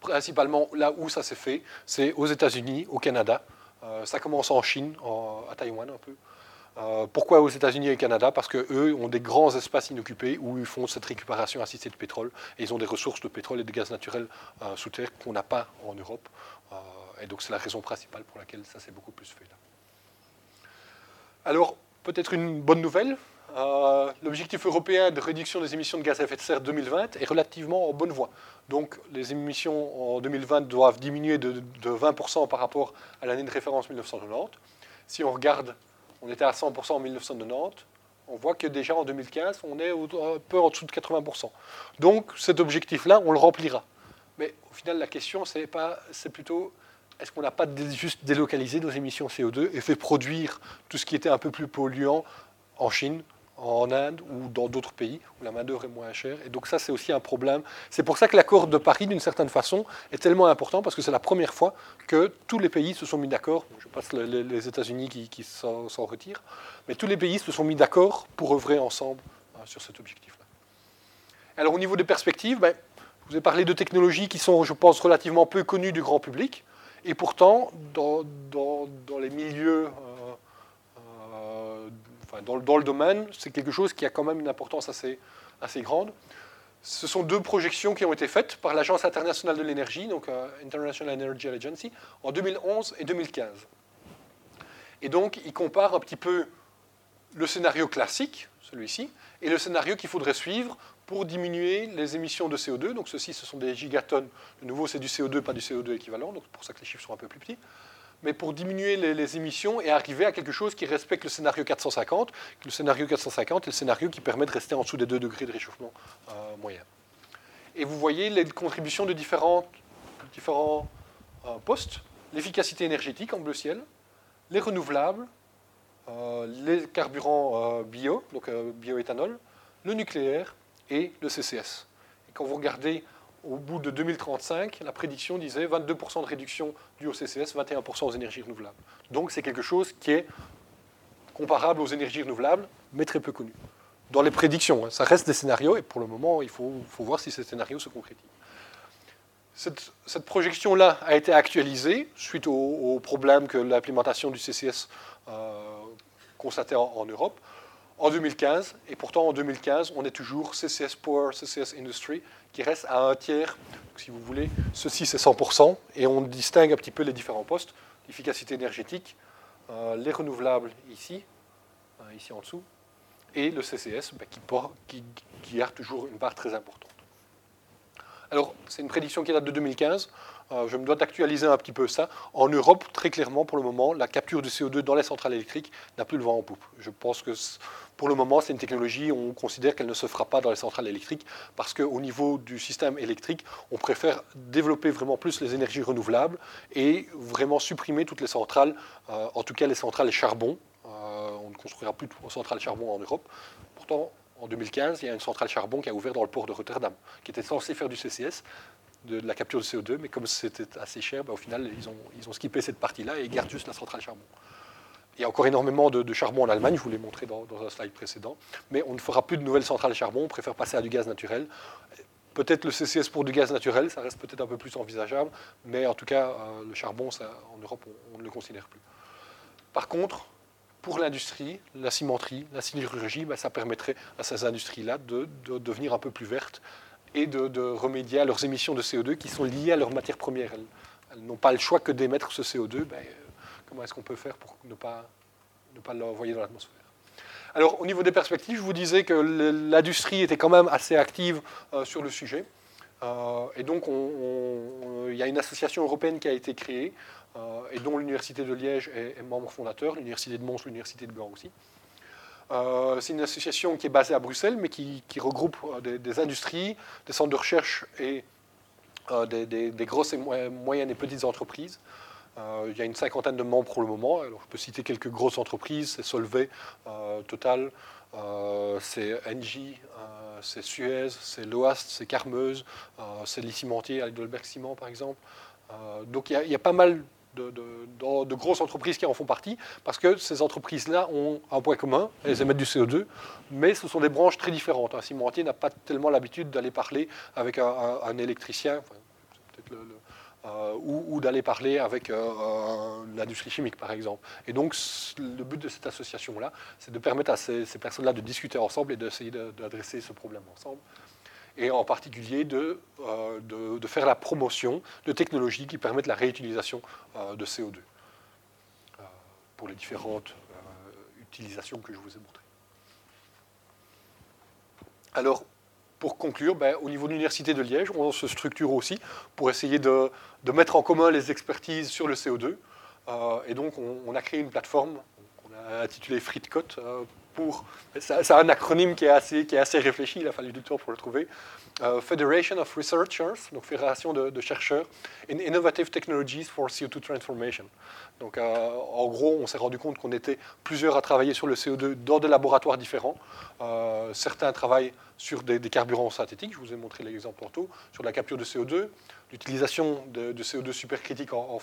D: principalement là où ça s'est fait, c'est aux États-Unis, au Canada. Euh, ça commence en Chine, à Taïwan un peu. Pourquoi aux États-Unis et au Canada? Parce qu'eux ont des grands espaces inoccupés où ils font cette récupération assistée de pétrole et ils ont des ressources de pétrole et de gaz naturel sous terre qu'on n'a pas en Europe. Et donc c'est la raison principale pour laquelle ça s'est beaucoup plus fait là. Alors, peut-être une bonne nouvelle. L'objectif européen de réduction des émissions de gaz à effet de serre 2020 est relativement en bonne voie. Donc les émissions en 2020 doivent diminuer de, de 20% par rapport à l'année de référence 1990. Si on regarde on était à 100% en 1990. On voit que déjà en 2015, on est un peu en dessous de 80%. Donc cet objectif-là, on le remplira. Mais au final, la question, c'est plutôt, est-ce qu'on n'a pas juste délocalisé nos émissions CO2 et fait produire tout ce qui était un peu plus polluant en Chine, en Inde ou dans d'autres pays où la main-d'œuvre est moins chère? Et donc, ça, c'est aussi un problème. C'est pour ça que l'accord de Paris, d'une certaine façon, est tellement important parce que c'est la première fois que tous les pays se sont mis d'accord. Je passe les, États-Unis qui, s'en, retirent, mais tous les pays se sont mis d'accord pour œuvrer ensemble hein, sur cet objectif-là. Alors, au niveau des perspectives, ben, je vous ai parlé de technologies qui sont, je pense, relativement peu connues du grand public. Et pourtant, dans, les milieux. Euh, dans, le domaine, c'est quelque chose qui a quand même une importance assez, assez grande. Ce sont deux projections qui ont été faites par l'Agence internationale de l'énergie, donc euh, International Energy Agency, en 2011 et 2015. Et donc, ils comparent un petit peu le scénario classique, celui-ci, et le scénario qu'il faudrait suivre pour diminuer les émissions de CO2. Donc, ceci, ce sont des gigatonnes. De nouveau, c'est du CO2, pas du CO2 équivalent, donc c'est pour ça que les chiffres sont un peu plus petits mais pour diminuer les, émissions et arriver à quelque chose qui respecte le scénario 450. Le scénario 450 est le scénario qui permet de rester en dessous des 2 degrés de réchauffement euh, moyen. Et vous voyez les contributions de différents, différents euh, postes. L'efficacité énergétique en bleu ciel, les renouvelables, euh, les carburants bio, donc bioéthanol, le nucléaire et le CCS. Et quand vous regardez au bout de 2035, la prédiction disait 22% de réduction du au CCS, 21% aux énergies renouvelables. Donc c'est quelque chose qui est comparable aux énergies renouvelables, mais très peu connu. Dans les prédictions, hein, ça reste des scénarios, et pour le moment, il faut, voir si ces scénarios se concrétisent. Cette, projection-là a été actualisée suite au, problème que l'implémentation du CCS euh, constatait en Europe en 2015, et pourtant en 2015, on est toujours CCS Power, CCS Industry, qui reste à un tiers. si vous voulez, ceci c'est 100%, et on distingue un petit peu les différents postes, l'efficacité énergétique, euh, les renouvelables ici, euh, ici en dessous, et le CCS ben, qui, qui, garde toujours une part très importante. Alors, c'est une prédiction qui date de 2015. Euh, je me dois d'actualiser un petit peu ça. En Europe, très clairement, pour le moment, la capture de CO2 dans les centrales électriques n'a plus le vent en poupe. Je pense que pour le moment, c'est une technologie, on considère qu'elle ne se fera pas dans les centrales électriques parce qu'au niveau du système électrique, on préfère développer vraiment plus les énergies renouvelables et vraiment supprimer toutes les centrales, euh, en tout cas les centrales charbon. Euh, on ne construira plus de centrales charbon en Europe. Pourtant, en 2015, il y a une centrale charbon qui a ouvert dans le port de Rotterdam, qui était censée faire du CCS, de, la capture de CO2, mais comme c'était assez cher, bah, au final, ils ont, ils ont skippé cette partie-là et ils gardent juste la centrale charbon. Il y a encore énormément de, charbon en Allemagne, je vous l'ai montré dans, un slide précédent, mais on ne fera plus de nouvelles centrales charbon, on préfère passer à du gaz naturel. Peut-être le CCS pour du gaz naturel, ça reste peut-être un peu plus envisageable, mais en tout cas, euh, le charbon, ça, en Europe, on, ne le considère plus. Par contre, pour l'industrie, la cimenterie, la sidérurgie, bah, ça permettrait à ces industries-là de, devenir un peu plus vertes et de, remédier à leurs émissions de CO2 qui sont liées à leurs matières premières. Elles, n'ont pas le choix que d'émettre ce CO2. Comment est-ce qu'on peut faire pour ne pas, ne pas l'envoyer dans l'atmosphère? Alors, au niveau des perspectives, je vous disais que l'industrie était quand même assez active euh, sur le sujet. Euh, et donc, il y a une association européenne qui a été créée, euh, et dont l'Université de Liège est, membre fondateur, l'Université de Mons, l'Université de Gand aussi. C'est une association qui est basée à Bruxelles, mais qui, regroupe des, industries, des centres de recherche et des, des, grosses et moyennes et petites entreprises. Euh, il y a une cinquantaine de membres pour le moment. Alors, je peux citer quelques grosses entreprises, c'est Solvay, euh, Total, euh, c'est Engie, c'est Suez, c'est Loast, c'est Carmeuse, c'est les cimentiers, Heidelberg Ciment par exemple. donc il y, a, pas mal de, grosses entreprises qui en font partie, parce que ces entreprises-là ont un point commun, elles émettent du CO2, mais ce sont des branches très différentes. Un cimentier n'a pas tellement l'habitude d'aller parler avec un, électricien, le, ou, d'aller parler avec l'industrie chimique, par exemple. Et donc, le but de cette association-là, c'est de permettre à ces, personnes-là de discuter ensemble et d'essayer d'adresser ce problème ensemble. Et en particulier de, de, faire la promotion de technologies qui permettent la réutilisation de CO2 pour les différentes utilisations que je vous ai montrées. Alors, pour conclure, ben, au niveau de l'Université de Liège, on se structure aussi pour essayer de, mettre en commun les expertises sur le CO2. Euh, et donc, on, a créé une plateforme qu'on a intitulée FreeCode euh, C'est un acronyme qui est, assez, réfléchi, il a fallu du temps pour le trouver. Euh, Federation of Researchers, donc Fédération de, chercheurs, in Innovative Technologies for CO2 Transformation. Donc, euh, en gros, on s'est rendu compte qu'on était plusieurs à travailler sur le CO2 dans des laboratoires différents. Euh, certains travaillent sur des, carburants synthétiques, je vous ai montré l'exemple tantôt, sur la capture de CO2, l'utilisation de, CO2 supercritique en,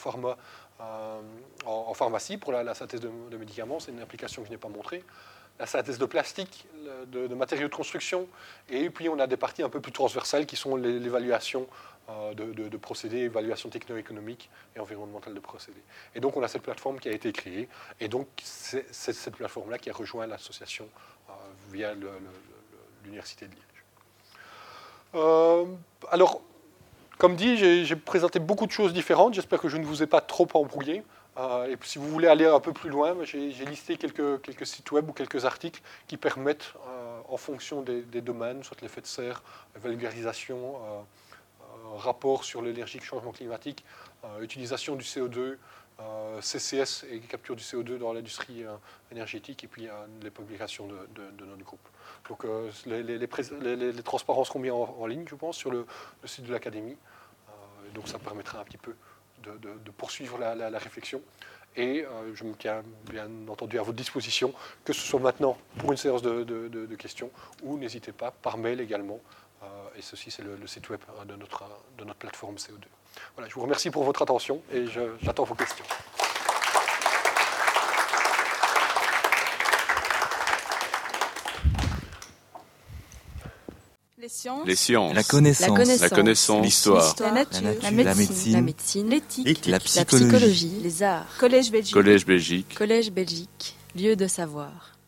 D: pharmacie pour la, synthèse de, de médicaments, c'est une application que je n'ai pas montrée la synthèse de plastique, de, matériaux de construction, et puis on a des parties un peu plus transversales qui sont l'évaluation euh, de, procédés, évaluation techno-économique et environnementale de procédés. Et donc on a cette plateforme qui a été créée, et donc c'est cette plateforme-là qui a rejoint l'association euh, via l'Université de Liège. Euh, alors, comme dit, j'ai présenté beaucoup de choses différentes, j'espère que je ne vous ai pas trop embrouillé. Euh, et si vous voulez aller un peu plus loin, j'ai listé quelques, sites web ou quelques articles qui permettent, euh, en fonction des, domaines, soit l'effet de serre, vulgarisation, euh, rapport sur l'énergie, changement climatique, utilisation du CO2, CCS et capture du CO2 dans l'industrie énergétique, et puis les publications de, notre groupe. Donc les, transparences seront mis en, ligne, je pense, sur le, le site de l'Académie. donc ça permettra un petit peu de, poursuivre la, réflexion. Et euh, je me tiens bien entendu à votre disposition, que ce soit maintenant pour une séance de, questions ou n'hésitez pas par mail également. Euh, et ceci, c'est le, site web de notre, de notre plateforme CO2. Voilà, je vous remercie pour votre attention et j'attends vos questions.
B: Les sciences.
C: La connaissance.
B: La connaissance. L'histoire.
A: La, nature. La médecine. La médecine. L'éthique.
C: La, psychologie.
A: Les arts. Collège Belgique.
B: Collège Belgique.
A: Collège Belgique. Lieu de savoir.